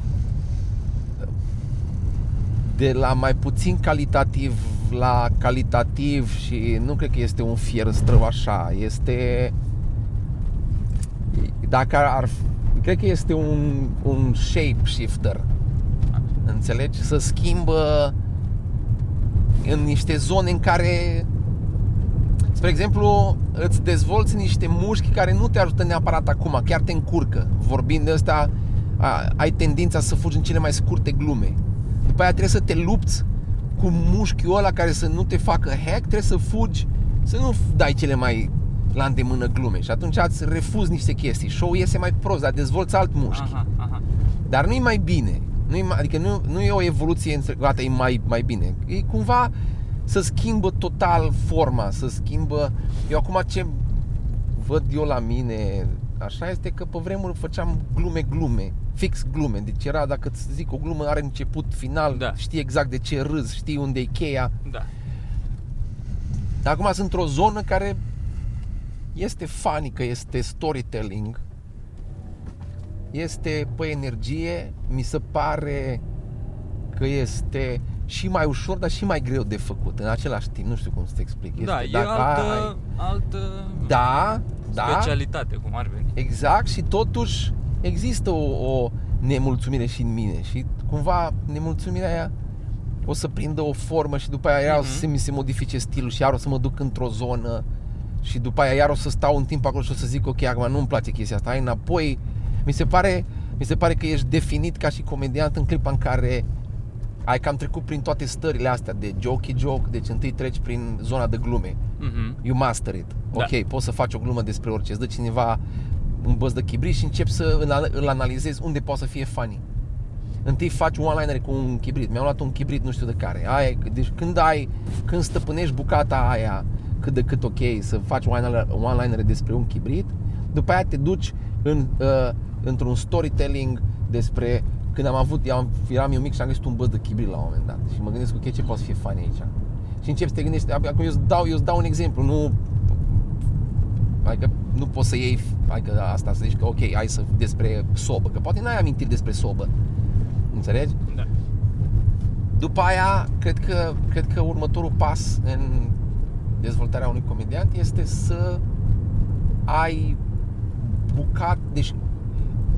de la mai puțin calitativ la calitativ și nu cred că este un fier străv așa, este dacă ar cred că este un, un shape shifter. Înțelegi? Să schimbă în niște zone în care Spre exemplu, îți dezvolți niște mușchi care nu te ajută neapărat acum, chiar te încurcă. Vorbind de asta, a, ai tendința să fugi în cele mai scurte glume. După aia trebuie să te lupți cu mușchiul ăla care să nu te facă hack, trebuie să fugi, să nu dai cele mai la îndemână glume și atunci îți refuzi niște chestii. Show iese mai prost, dar dezvolți alt mușchi.
Aha, aha.
Dar nu-i mai bine. Nu-i mai, adică nu, nu e o evoluție între, gata, e mai, mai bine. E cumva să schimbă total forma, să schimbă... Eu acum ce văd eu la mine, așa este că pe vremuri făceam glume-glume, fix glume. Deci era, dacă îți zic, o glumă are început, final,
Da.
știi exact de ce râzi, știi unde e cheia.
Da.
Dar acum sunt într-o zonă care este funny, că este storytelling, este pe energie, mi se pare că este și mai ușor, dar și mai greu de făcut în același timp. Nu știu cum să te explic. Este,
da, e
dacă
altă,
ai-
altă
Da, da,
specialitate, cum ar veni.
exact și totuși există o, o nemulțumire și în mine și cumva nemulțumirea aia o să prindă o formă și după aia iar o să
Mhm.
se, mi se modifice stilul și iar o să mă duc într-o zonă și după aia iar o să stau un timp acolo și o să zic ok, acum nu-mi place chestia asta, hai înapoi. Mi se pare, mi se pare că ești definit ca și comediant în clipa în care ai cam trecut prin toate stările astea de jokey joke, deci întâi treci prin zona de glume.
Mhm.
You master it.
Da.
Ok, poți să faci o glumă despre orice. Îți dă cineva un băț de chibrit și începi să îl, îl analizezi unde poate să fie funny. Întâi faci one-liner cu un chibrit. Mi-am luat un chibrit nu știu de care. Aia, e- deci când ai, când stăpânești bucata aia cât de cât ok să faci one-liner, one-liner despre un chibrit, după aia te duci în, uh, într-un storytelling despre când am avut, eram, eram eu mic și am găsit un băț de chibrit la un moment dat și mă gândesc ok, ce poate să fie funny aici. Și începi să te gândești, acum eu îți dau, eu îți dau un exemplu, nu Adică nu poți să iei, adică asta să zici că ok, hai să despre sobă, că poate n-ai amintiri despre sobă. Înțelegi?
Da.
După aia, cred că, cred că următorul pas în dezvoltarea unui comediant este să ai bucat, deci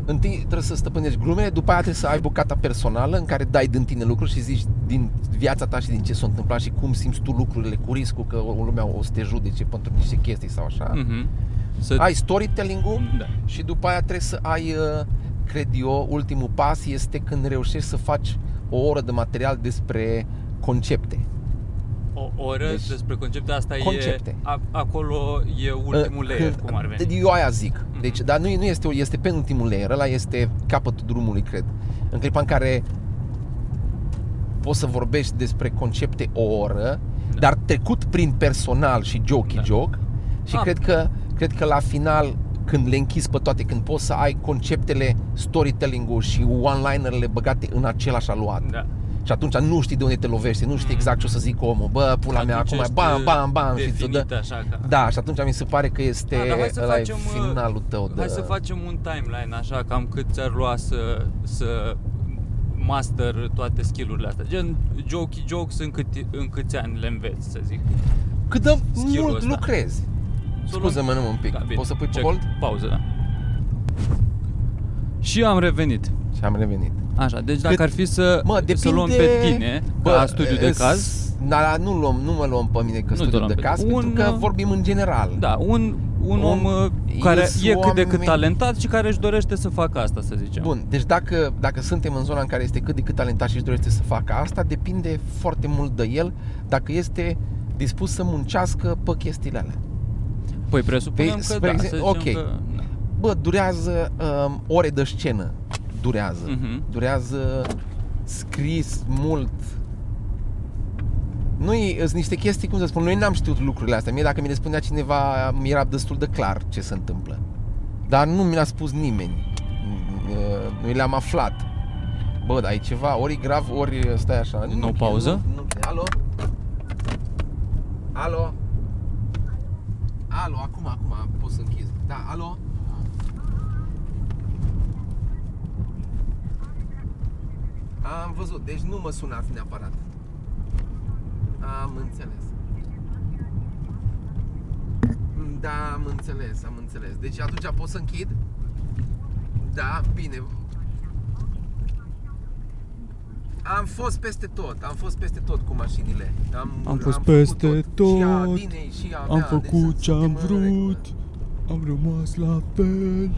întâi trebuie să stăpânești glumele, după aia trebuie să ai bucata personală în care dai din tine lucruri și zici din viața ta și din ce s-a întâmplat și cum simți tu lucrurile cu riscul că lumea o să te judece pentru niște chestii sau așa.
Mhm. Să...
Ai storytelling-ul
Da.
și după aia trebuie să ai, uh, cred eu, ultimul pas este când reușești să faci o oră de material despre concepte.
O oră
Deci,
despre concepte, asta
concepte.
e... A, acolo e ultimul
Uh,
layer,
când-
cum ar veni.
Eu aia zic.
Mhm.
Deci, dar nu, nu este, este penultimul layer, ăla este capătul drumului, cred. În clipa în care poți să vorbești despre concepte o oră,
Da.
dar trecut prin personal și jokey
Da.
joke și
Ah.
cred că cred că la final când le închizi pe toate, când poți să ai conceptele, storytelling-ul și one-linerele băgate în același aluat
Da.
Și atunci nu știi de unde te lovește, nu știi exact ce o să zic omul. Bă, pula mea,
Atunci
acum
ești,
bam, bam, bam și ți
definit așa ca...
Da, și atunci mi se pare că este
Da, dar hai să
ăla e
facem, uh,
finalul tău de...
Hai să facem un timeline așa, cam cât ți-ar lua să, să master toate skillurile astea. Gen, jokey jokes în, cât, în câți ani le înveți, să zic.
Cât de
skill-ul
mult
ăsta.
lucrezi.
Să o
Scuză-mă,
luăm-
nu un pic.
Da, bine.
Poți să pui pe
Check.
hold?
Pauză, da. Și am revenit.
Și am revenit.
Așa, deci dacă
Cât-
ar fi să,
Mă,
să
depinde...
luăm pe tine ca studiu de
e,
caz,
s- Da, nu, luăm, nu mă luăm pe mine ca
Nu te
studiu
luăm
de
pe
caz,
tine.
pentru
Un,
că
uh,
vorbim în general.
da, un, un,
Un-
om uh, care
ies
e cât de cât
oameni-
talentat și care își dorește să facă asta, să zicem.
Bun, deci dacă, dacă suntem în zona în care este cât de cât talentat și își dorește să facă asta, depinde foarte mult de el dacă este dispus să muncească pe chestiile alea.
Păi presupunem
Pe-
că
spre
da,
exemplu-
să zicem
ok.
că... Da.
Bă, durează um, ore de scenă. Durează.
Mhm.
Durează scris mult. Noi sunt niște chestii, cum să spun, noi n-am știut lucrurile astea. Mie dacă mi le spunea cineva, mi era destul de clar ce se întâmplă. Dar nu mi l-a spus nimeni. Uh, Noi le-am aflat. Bă, dar e ceva, ori e grav, ori stai așa.
Din nou pauză?
Nu, nu, alo? Alo? Alo, acum, acum pot să închizi. Da, alo? Am văzut, deci nu mă sunați neapărat. Am înțeles. Da, am înțeles, am înțeles. Deci atunci pot să închid? Da, bine. Am fost peste tot, am fost peste tot cu mașinile. Am,
Am fost
făcut
peste
Și a
tot,
Dinei, și a
Am
mea, deci
făcut ce am
suntem în regulă.
vrut, am rămas la fel.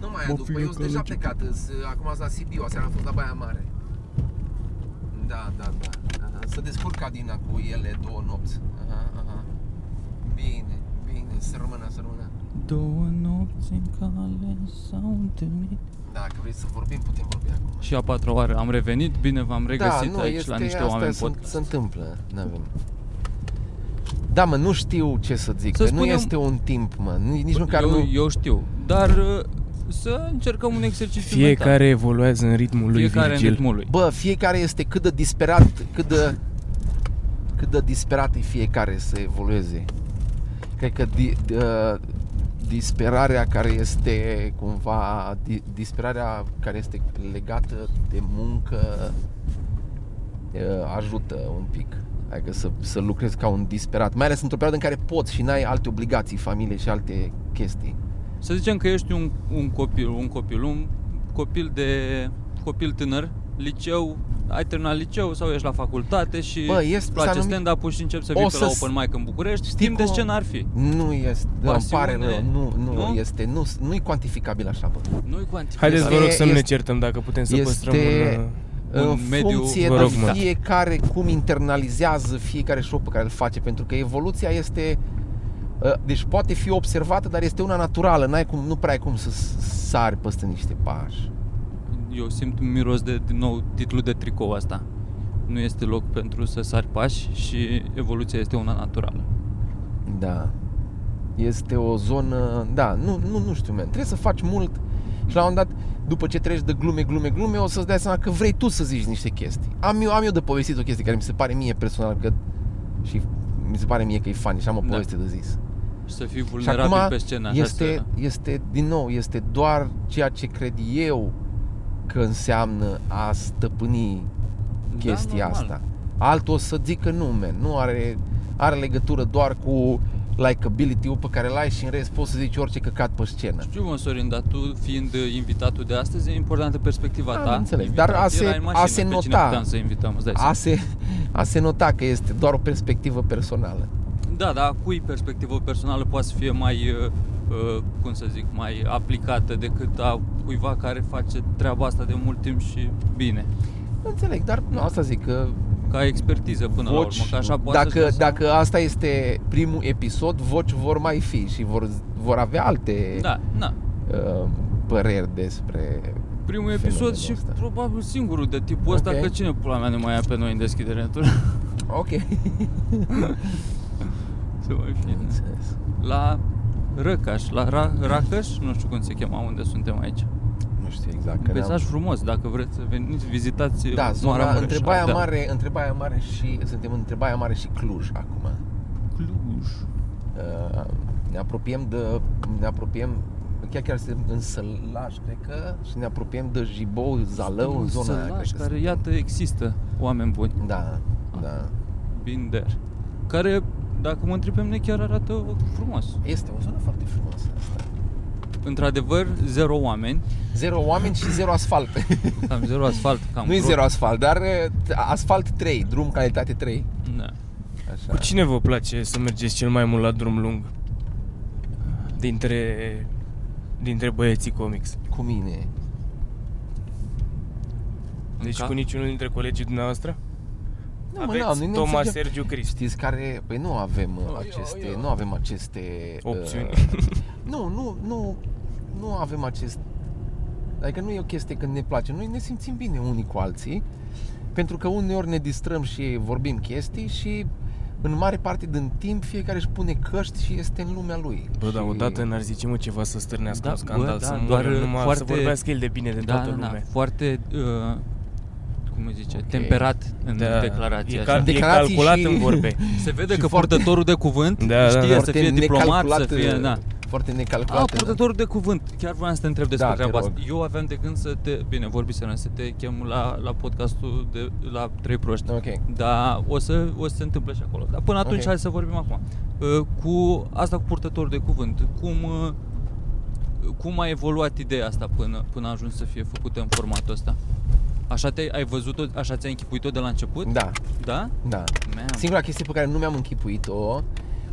Nu mai
Mă
aduc,
fi
păi eu sunt deja
necălăgit.
plecat, îs, acum sunt la Sibiu, aseară am fost la Baia Mare. Da, da, da. Aha. Să descurc Adina cu ele două nopți. Aha, aha. Bine, bine, să rămână, să rămână.
Două nopți în cale s-au întâlnit.
Dacă vrei să vorbim, putem vorbi acum.
Și a patra oară am revenit, bine v-am regăsit
da, nu,
aici
este,
la niște
asta
oameni
se,
podcast.
se întâmplă, n-avem. Da, mă, nu știu ce să zic,
Să
că nu
spunem-
este un timp, mă, nici, nici măcar
eu,
nu...
eu știu, dar uh, să încercăm un exercițiu
Fiecare evoluează în ritmul
mental.
lui
Fiecare în
Virgil.
ritmul lui.
Bă, fiecare este cât de disperat, cât de, cât de disperat e fiecare să evolueze. Cred că di, uh, disperarea care este cumva, di, disperarea care este legată de muncă uh, ajută un pic. Adică să, să lucrezi ca un disperat, mai ales într-o perioadă în care poți și n-ai alte obligații, familie și alte chestii.
Să zicem că ești un, un copil, un copil, un copil de copil tânăr, liceu, ai terminat liceu sau ești la facultate și
Bă, este-
îți place
s-a numit-
stand-up-ul și începi să
O
vii pe la
să-
open mic în București,
Știi
timp de
cum-
scenă ar fi.
Nu este, da, îmi pare
Pasiune,
rău, nu, nu,
nu?
este, nu, nu-i cuantificabil așa, bă.
Nu-i cuantificat.
Haideți, vă
Este-
rog să nu ne
este-
certăm dacă putem să
este-
păstrăm un... uh,
un
în
mediu,
funcție
vă
de
rog, mă.
fiecare cum internalizează fiecare show pe care îl face, pentru că evoluția este uh, deci poate fi observată, dar este una naturală, n-ai cum, nu prea ai cum să s- sari peste niște pași.
Eu simt un miros de, din nou, titlul de tricou asta. Nu este loc pentru să sari pași și evoluția este una naturală.
Da. Este o zonă, da, nu, nu, nu știu, man. Trebuie să faci mult și la un moment dat, după ce treci de glume, glume, glume, o să-ți dai seama că vrei tu să zici niște chestii. Am eu, am eu de povestit o chestie care mi se pare mie personal că și mi se pare mie că e funny și am o
Da.
poveste de zis.
Și să fii
Și
vulnerabil
acum
pe scenă. așa
este,
să...
este, din nou, este doar ceea ce cred eu că înseamnă a stăpâni chestia
da, normal.
asta. Altul o să zică nu, man, nu are, are legătură doar cu likability-ul pe care l-ai și în rest poți să zici orice căcat pe scenă.
Știu, mă, Sorin, dar tu fiind invitatul de astăzi, e importantă perspectiva
Am
ta.
înțeles,
Invitat
dar a se-
era în
a
mașină,
se
pe cine
nota.
puteam să invităm, îți dai
A se, a se nota că este doar o perspectivă personală.
Da, dar a cui perspectivă personală poate să fie mai, uh, uh, cum să zic, mai aplicată decât a cuiva care face treaba asta de mult timp și bine.
Înțeleg, dar nu, asta zic că
Ca expertiză până la urmă,
voci,
că așa poate
dacă,
să...
dacă asta este primul episod, voci vor mai fi și vor, vor avea alte
Da, da.
uh, păreri despre
Primul
fenomenul
episod și
ăsta.
probabil singurul de tipul ăsta,
Ok.
că cine pula mea ne mai ia pe noi în deschidere
Ok.
Să mai fie.
Înțeles.
La Răcaș, la Ra- Racăș, nu știu cum se cheamă unde suntem aici.
Nu știu exact. exact.
Un peisaj frumos, dacă vreți să veniți, vizitați
Da, zona,
Maramureș.
între Baia
Da.
Mare, între Baia Mare și, suntem între Baia Mare și Cluj acum.
Cluj.
Uh, ne apropiem de, ne apropiem, chiar chiar suntem în Sălaș, cred că, și ne apropiem de Jibou, Zalău, în zona aia,
Sălaș,
cred că
care,
suntem.
iată, există oameni buni.
Da, da.
Been there. Care, dacă mă întreb pe mine, chiar arată frumos.
Este o zonă foarte frumoasă asta.
Într-adevăr, zero oameni,
Zero oameni și zero asfalt.
cam zero asfalt, cam
nu e
vreo-
zero asfalt, dar uh, asfalt 3, drum calitate 3.
Da.
Așa.
Cu cine vă place să mergeți cel mai mult la drum lung? Dintre, dintre băieții comics.
Cu mine.
Deci
Ca-
cu niciunul dintre colegii dumneavoastră?
Nu, mă,
Aveți
n-am, noi ne
Toma,
înțelegem.
Sergiu, Cristi.
Știți care, păi nu avem uh,
Oh,
aceste,
eu, eu.
nu avem aceste
Opțiuni.
Uh, nu, nu, nu, nu avem acest Adică nu e o chestie când ne place. Noi ne simțim bine unii cu alții, pentru că uneori ne distrăm și vorbim chestii și în mare parte din timp fiecare își pune căști și este în lumea lui.
Bă, dar
și...
odată n-ar zice mă ceva să stârnească
Da,
un scandal,
bă, da,
să
doar
moară, numai
foarte-
să vorbească el de bine de
Da,
toată
da,
lumea.
da, foarte, uh, cum îi zice,
Ok.
temperat în
Da,
declarație.
e,
așa.
cal- e
Declarații
calculat
și-
în vorbe.
Se vede
și
că
foarte-
purtătorul de cuvânt
Da, da,
știe
da.
să fie diplomat, să fie... Da.
Foarte
A,
necalculat.
purtătorul de cuvânt. Chiar vreau să te întreb despre
Da, te
treaba
rog.
asta. Eu aveam de gând să te... Bine, vorbiserăm, să te chem la, la podcastul de la Trei Proști.
Ok.
Da, o să, o să se întâmple și acolo. Dar până atunci
Ok.
hai să vorbim acum. Uh, Cu asta cu purtătorul de cuvânt, cum, uh, cum a evoluat ideea asta până, până a ajuns să fie făcută în formatul ăsta? Așa te ai văzut-o, așa ți-ai închipuit-o de la început?
Da,
Da?
da.
Man.
Singura chestie pe care nu mi-am închipuit-o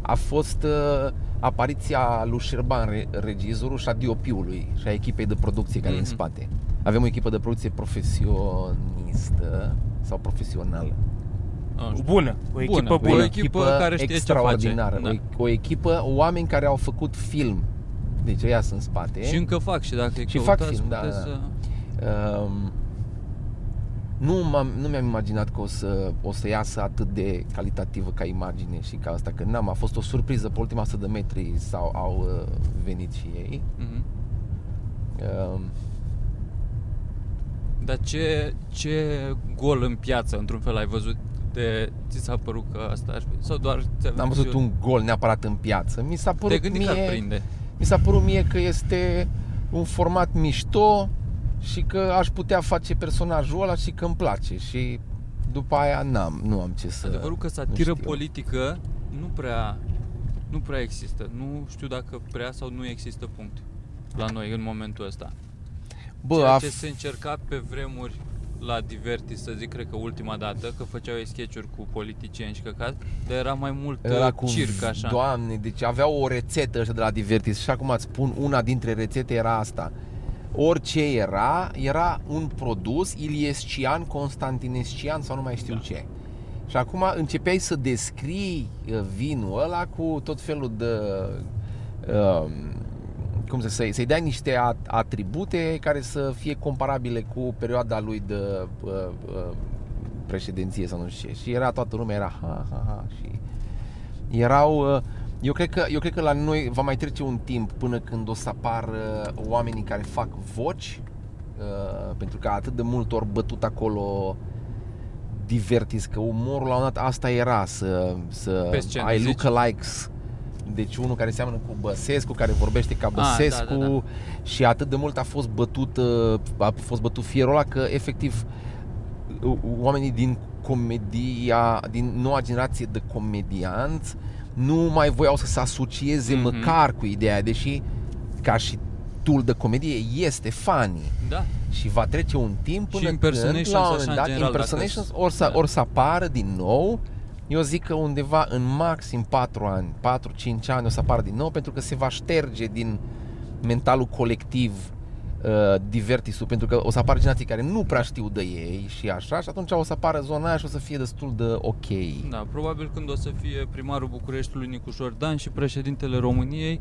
a fost uh, apariția lui Șerban, re- regizorul și a DOP-ului și a echipei de producție care e în
Mhm.
spate. Avem o echipă de producție profesionistă sau profesională.
Nu știu.
Bună, o echipă
Bună,
bună.
o echipă care știe ce
extraordinară.
face. Da.
O, o echipă, oameni care au făcut film. Deci ăia sunt în spate.
Și încă fac și dacă
Și fac
căutați,
film, da,
puteți
da.
să...
Um, nu, m-am, nu mi-am imaginat că o să, o să iasă atât de calitativă ca imagine și ca asta, că n-am, a fost o surpriză pe ultima 100 de metri sau au uh, venit și ei.
Mhm.
Um,
Dar ce, ce gol în piață, într-un fel, ai văzut de... Ți s-a părut că asta ar fi? Sau doar... ți-a
n-am văzut
eu-
un gol neapărat în piață. Mi s-a
Te-ai
părut
gândit că ar
mie,
prinde.
mi s-a părut mie că este un format mișto și că aș putea face personajul ăla și că îmi place și după aia n-am, nu am ce să...
Adevărul că
nu
satiră
știu.
politică nu prea, nu prea există. Nu știu dacă prea sau nu există punct la noi în momentul ăsta.
Bă,
Ceea
a
ce se încerca pe vremuri la Divertis, să zic, cred că ultima dată, că făceau ei sketch-uri cu politicieni și căcat, dar era mai mult
Era
uh,
cu
circ așa.
Doamne, deci aveau o rețetă ăștia de la Divertis și acum îți spun, una dintre rețete era asta. Orice era, era un produs iliescian, constantinescian sau nu mai știu
Da.
ce. Și acum începeai să descrii uh, vinul ăla cu tot felul de... Uh, cum să să-i, să-i dai niște a- atribute care să fie comparabile cu perioada lui de uh, uh, președinție sau nu știu ce. Și era toată lumea, era ha, ha, ha și erau uh, eu cred, că, eu cred că la noi va mai trece un timp până când o să apară oamenii care fac voci uh, pentru că atât de mult ori bătut acolo divertis că umorul la un dat asta era să, să
Pe scenă,
ai
zici?
lookalikes deci unul care seamănă cu Băsescu, care vorbește ca
da,
Băsescu
da, da.
și atât de mult a fost bătut uh, a fost bătut fierul ăla că efectiv uh, oamenii din comedia, din noua generație de comedianți nu mai voiau să se asocieze
Mhm.
măcar cu ideea, deși ca și tool de comedie este funny
Da.
și va trece un timp
Și
până
impersonations,
când, la un
așa,
moment
în
dat,
general,
impersonations
dacă-
or să,
da.
or să apară din nou eu zic că undeva în maxim 4 ani, 4-5 ani o să apară din nou pentru că se va șterge din mentalul colectiv uh, divertisul pentru că o să apară generații care nu prea știu de ei și așa și atunci o să apară zona aia și o să fie destul de ok.
Da, probabil când o să fie primarul Bucureștiului Nicuș Șordan și președintele României,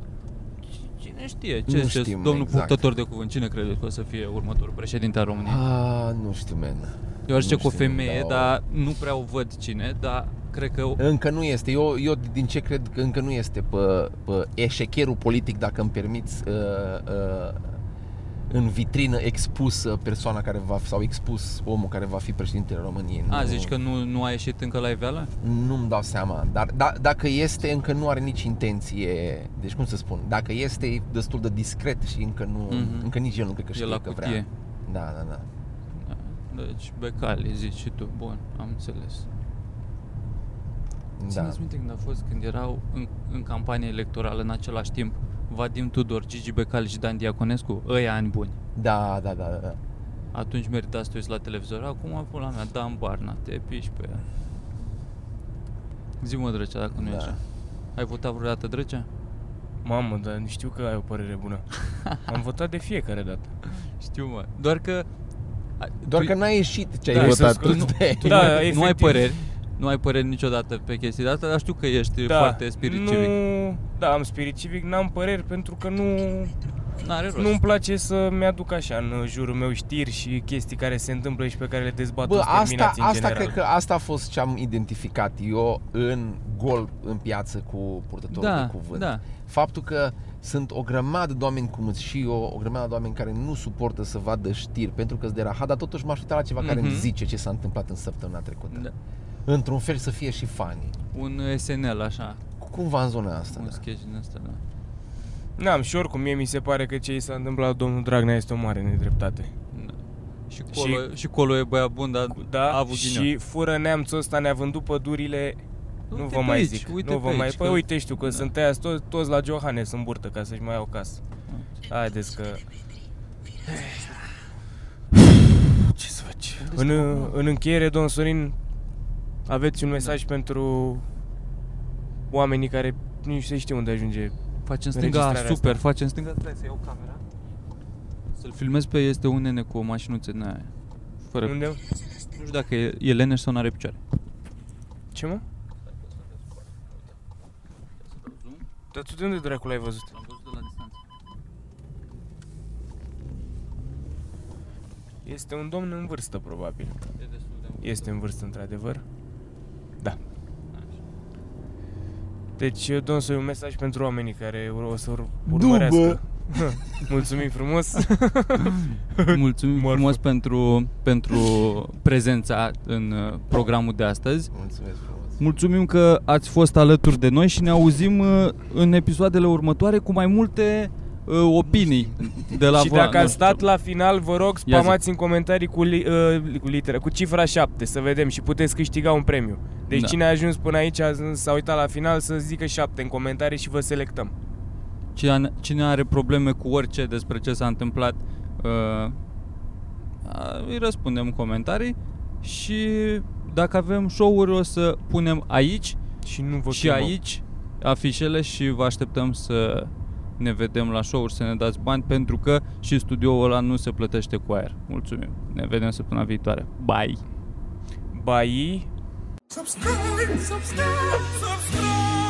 cine știe ce
Nu
ce-
știm
domnul
exact.
purtător de cuvânt, cine crede că o să fie următorul președinte al României?
Ah, nu știu, man.
Eu aș zice
nu
cu o
știu,
femeie,
da,
dar nu prea o văd cine, dar cred că
Încă nu este. Eu, eu din ce cred că încă nu este pe, pe eșecherul politic, dacă îmi permiți uh, uh, în vitrină expusă persoana care va sau expus omul care va fi președintele României.
A,
Nu-
zici că nu, nu a ieșit încă la iveală?
Nu-mi dau seama, dar da, dacă este, încă nu are nici intenție, deci cum să spun, dacă este, e destul de discret și încă nu,
Mhm.
încă nici el nu cred că
E
știe
la
că
cutie.
vrea. Da, da, da.
Da. Deci becali, zici și tu. Bun, am înțeles.
da.
Țineți minte când a fost, când erau în, în campanie electorală în același timp Vadim Tudor, Gigi Becali și Dan Diaconescu, ăia ani buni.
Da, da, da, da.
Atunci merita să te uiți la televizor. Acum, pula mea, Dan Barna, te piși pe ea. Zi-mă, Drăcea, dacă nu e
Da.
așa. Ai votat vreodată, Drăcea?
Mamă, dar știu că ai o părere bună. Am votat de fiecare dată.
Știu, mă. Doar că... a-
Doar
tu-
că n-ai ieșit ce ai
Da,
votat
să
tu.
scot-
de-
tu
Da,
nu, ai, nu ai
efectiv.
păreri. Nu ai păreri niciodată pe chestii de asta, dar știu că ești
Da,
foarte spirit
nu,
civic.
Da, am spirit civic, n-am păreri pentru că nu,
N-are rost.
nu-mi place să-mi aduc așa în jurul meu știri și chestii care se întâmplă și pe care le dezbat
Bă,
toți
asta,
terminații în
asta
general.
cred că asta a fost ce am identificat eu în gol în piață cu purtătorul
da,
de cuvânt.
da.
Faptul că sunt o grămadă de oameni cum sunt și eu, o grămadă de oameni care nu suportă să vadă știri pentru că sunt de rahat, dar totuși m-aș uita la ceva care
Mhm.
îmi zice ce s-a întâmplat în săptămâna trecută.
da.
Într-un fel să fie și funny.
Un SNL, așa.
Cumva în zona asta.
Un
Da.
sketch din asta, da.
N-am, și oricum mie mi se pare că ce i s-a întâmplat la domnul Dragnea este o mare nedreptate.
da. Și
Și-
Colo, și... și Colo e băiat bun, dar
Da,
a avut ghinion.
și fură neamțul ăsta ne-a vândut pădurile nu
Uite
vă
pe
mai
aici,
zic.
uite
nu
pe
vă mai...
aici,
Păi
că-
uite știu că
Da.
sunt tăiați toți, toți la Johannes în burtă ca să-și mai iau casă. Haideți că... Ce să faci? În, în încheiere, domn Sorin, aveți un mesaj pentru oamenii care nici se știu unde ajunge.
Face în stânga,
Înregistrarea
super,
asta.
face în stânga, stai să iau camera. Să-l filmez pe este un nene cu o mașinuță din aia. Fără,
Unde?
nu știu dacă e, e leneș sau n-are picioare.
Ce mă? Dar tu de unde dracu l-ai văzut?
L-am văzut de la distanță.
Este un domn în vârstă, probabil.
E destul de mult.
Este în vârstă, într-adevăr. Da.
Așa.
Deci, domn Soi, un mesaj pentru oamenii care o să ur- urmărească. Mulțumim frumos.
Mulțumim
Morfă.
frumos pentru, pentru prezența în uh, programul de astăzi.
Mulțumesc frumos.
Mulțumim că ați fost alături de noi și ne auzim uh, în episoadele următoare cu mai multe uh, opinii de la
și
voi.
dacă
Nu
ați
știu.
stat la final, vă rog,
Ia
spamați în comentarii cu, li, uh, cu litera, cu cifra 7, să vedem și puteți câștiga un premiu. Deci
Da.
cine a ajuns până aici, a- s-a uitat la final, să zică 7 în comentarii și vă selectăm.
Cine, cine are probleme cu orice despre ce s-a întâmplat, uh, a- îi răspundem în comentarii și dacă avem show-uri o să punem aici
Și nu vă
și
filmăm.
aici afișele și vă așteptăm să ne vedem la show-uri, să ne dați bani pentru că și studioul ăla nu se plătește cu aer. Mulțumim. Ne vedem săptămâna viitoare. Bye!
Bai,
Subscribe, subscribe, subscribe.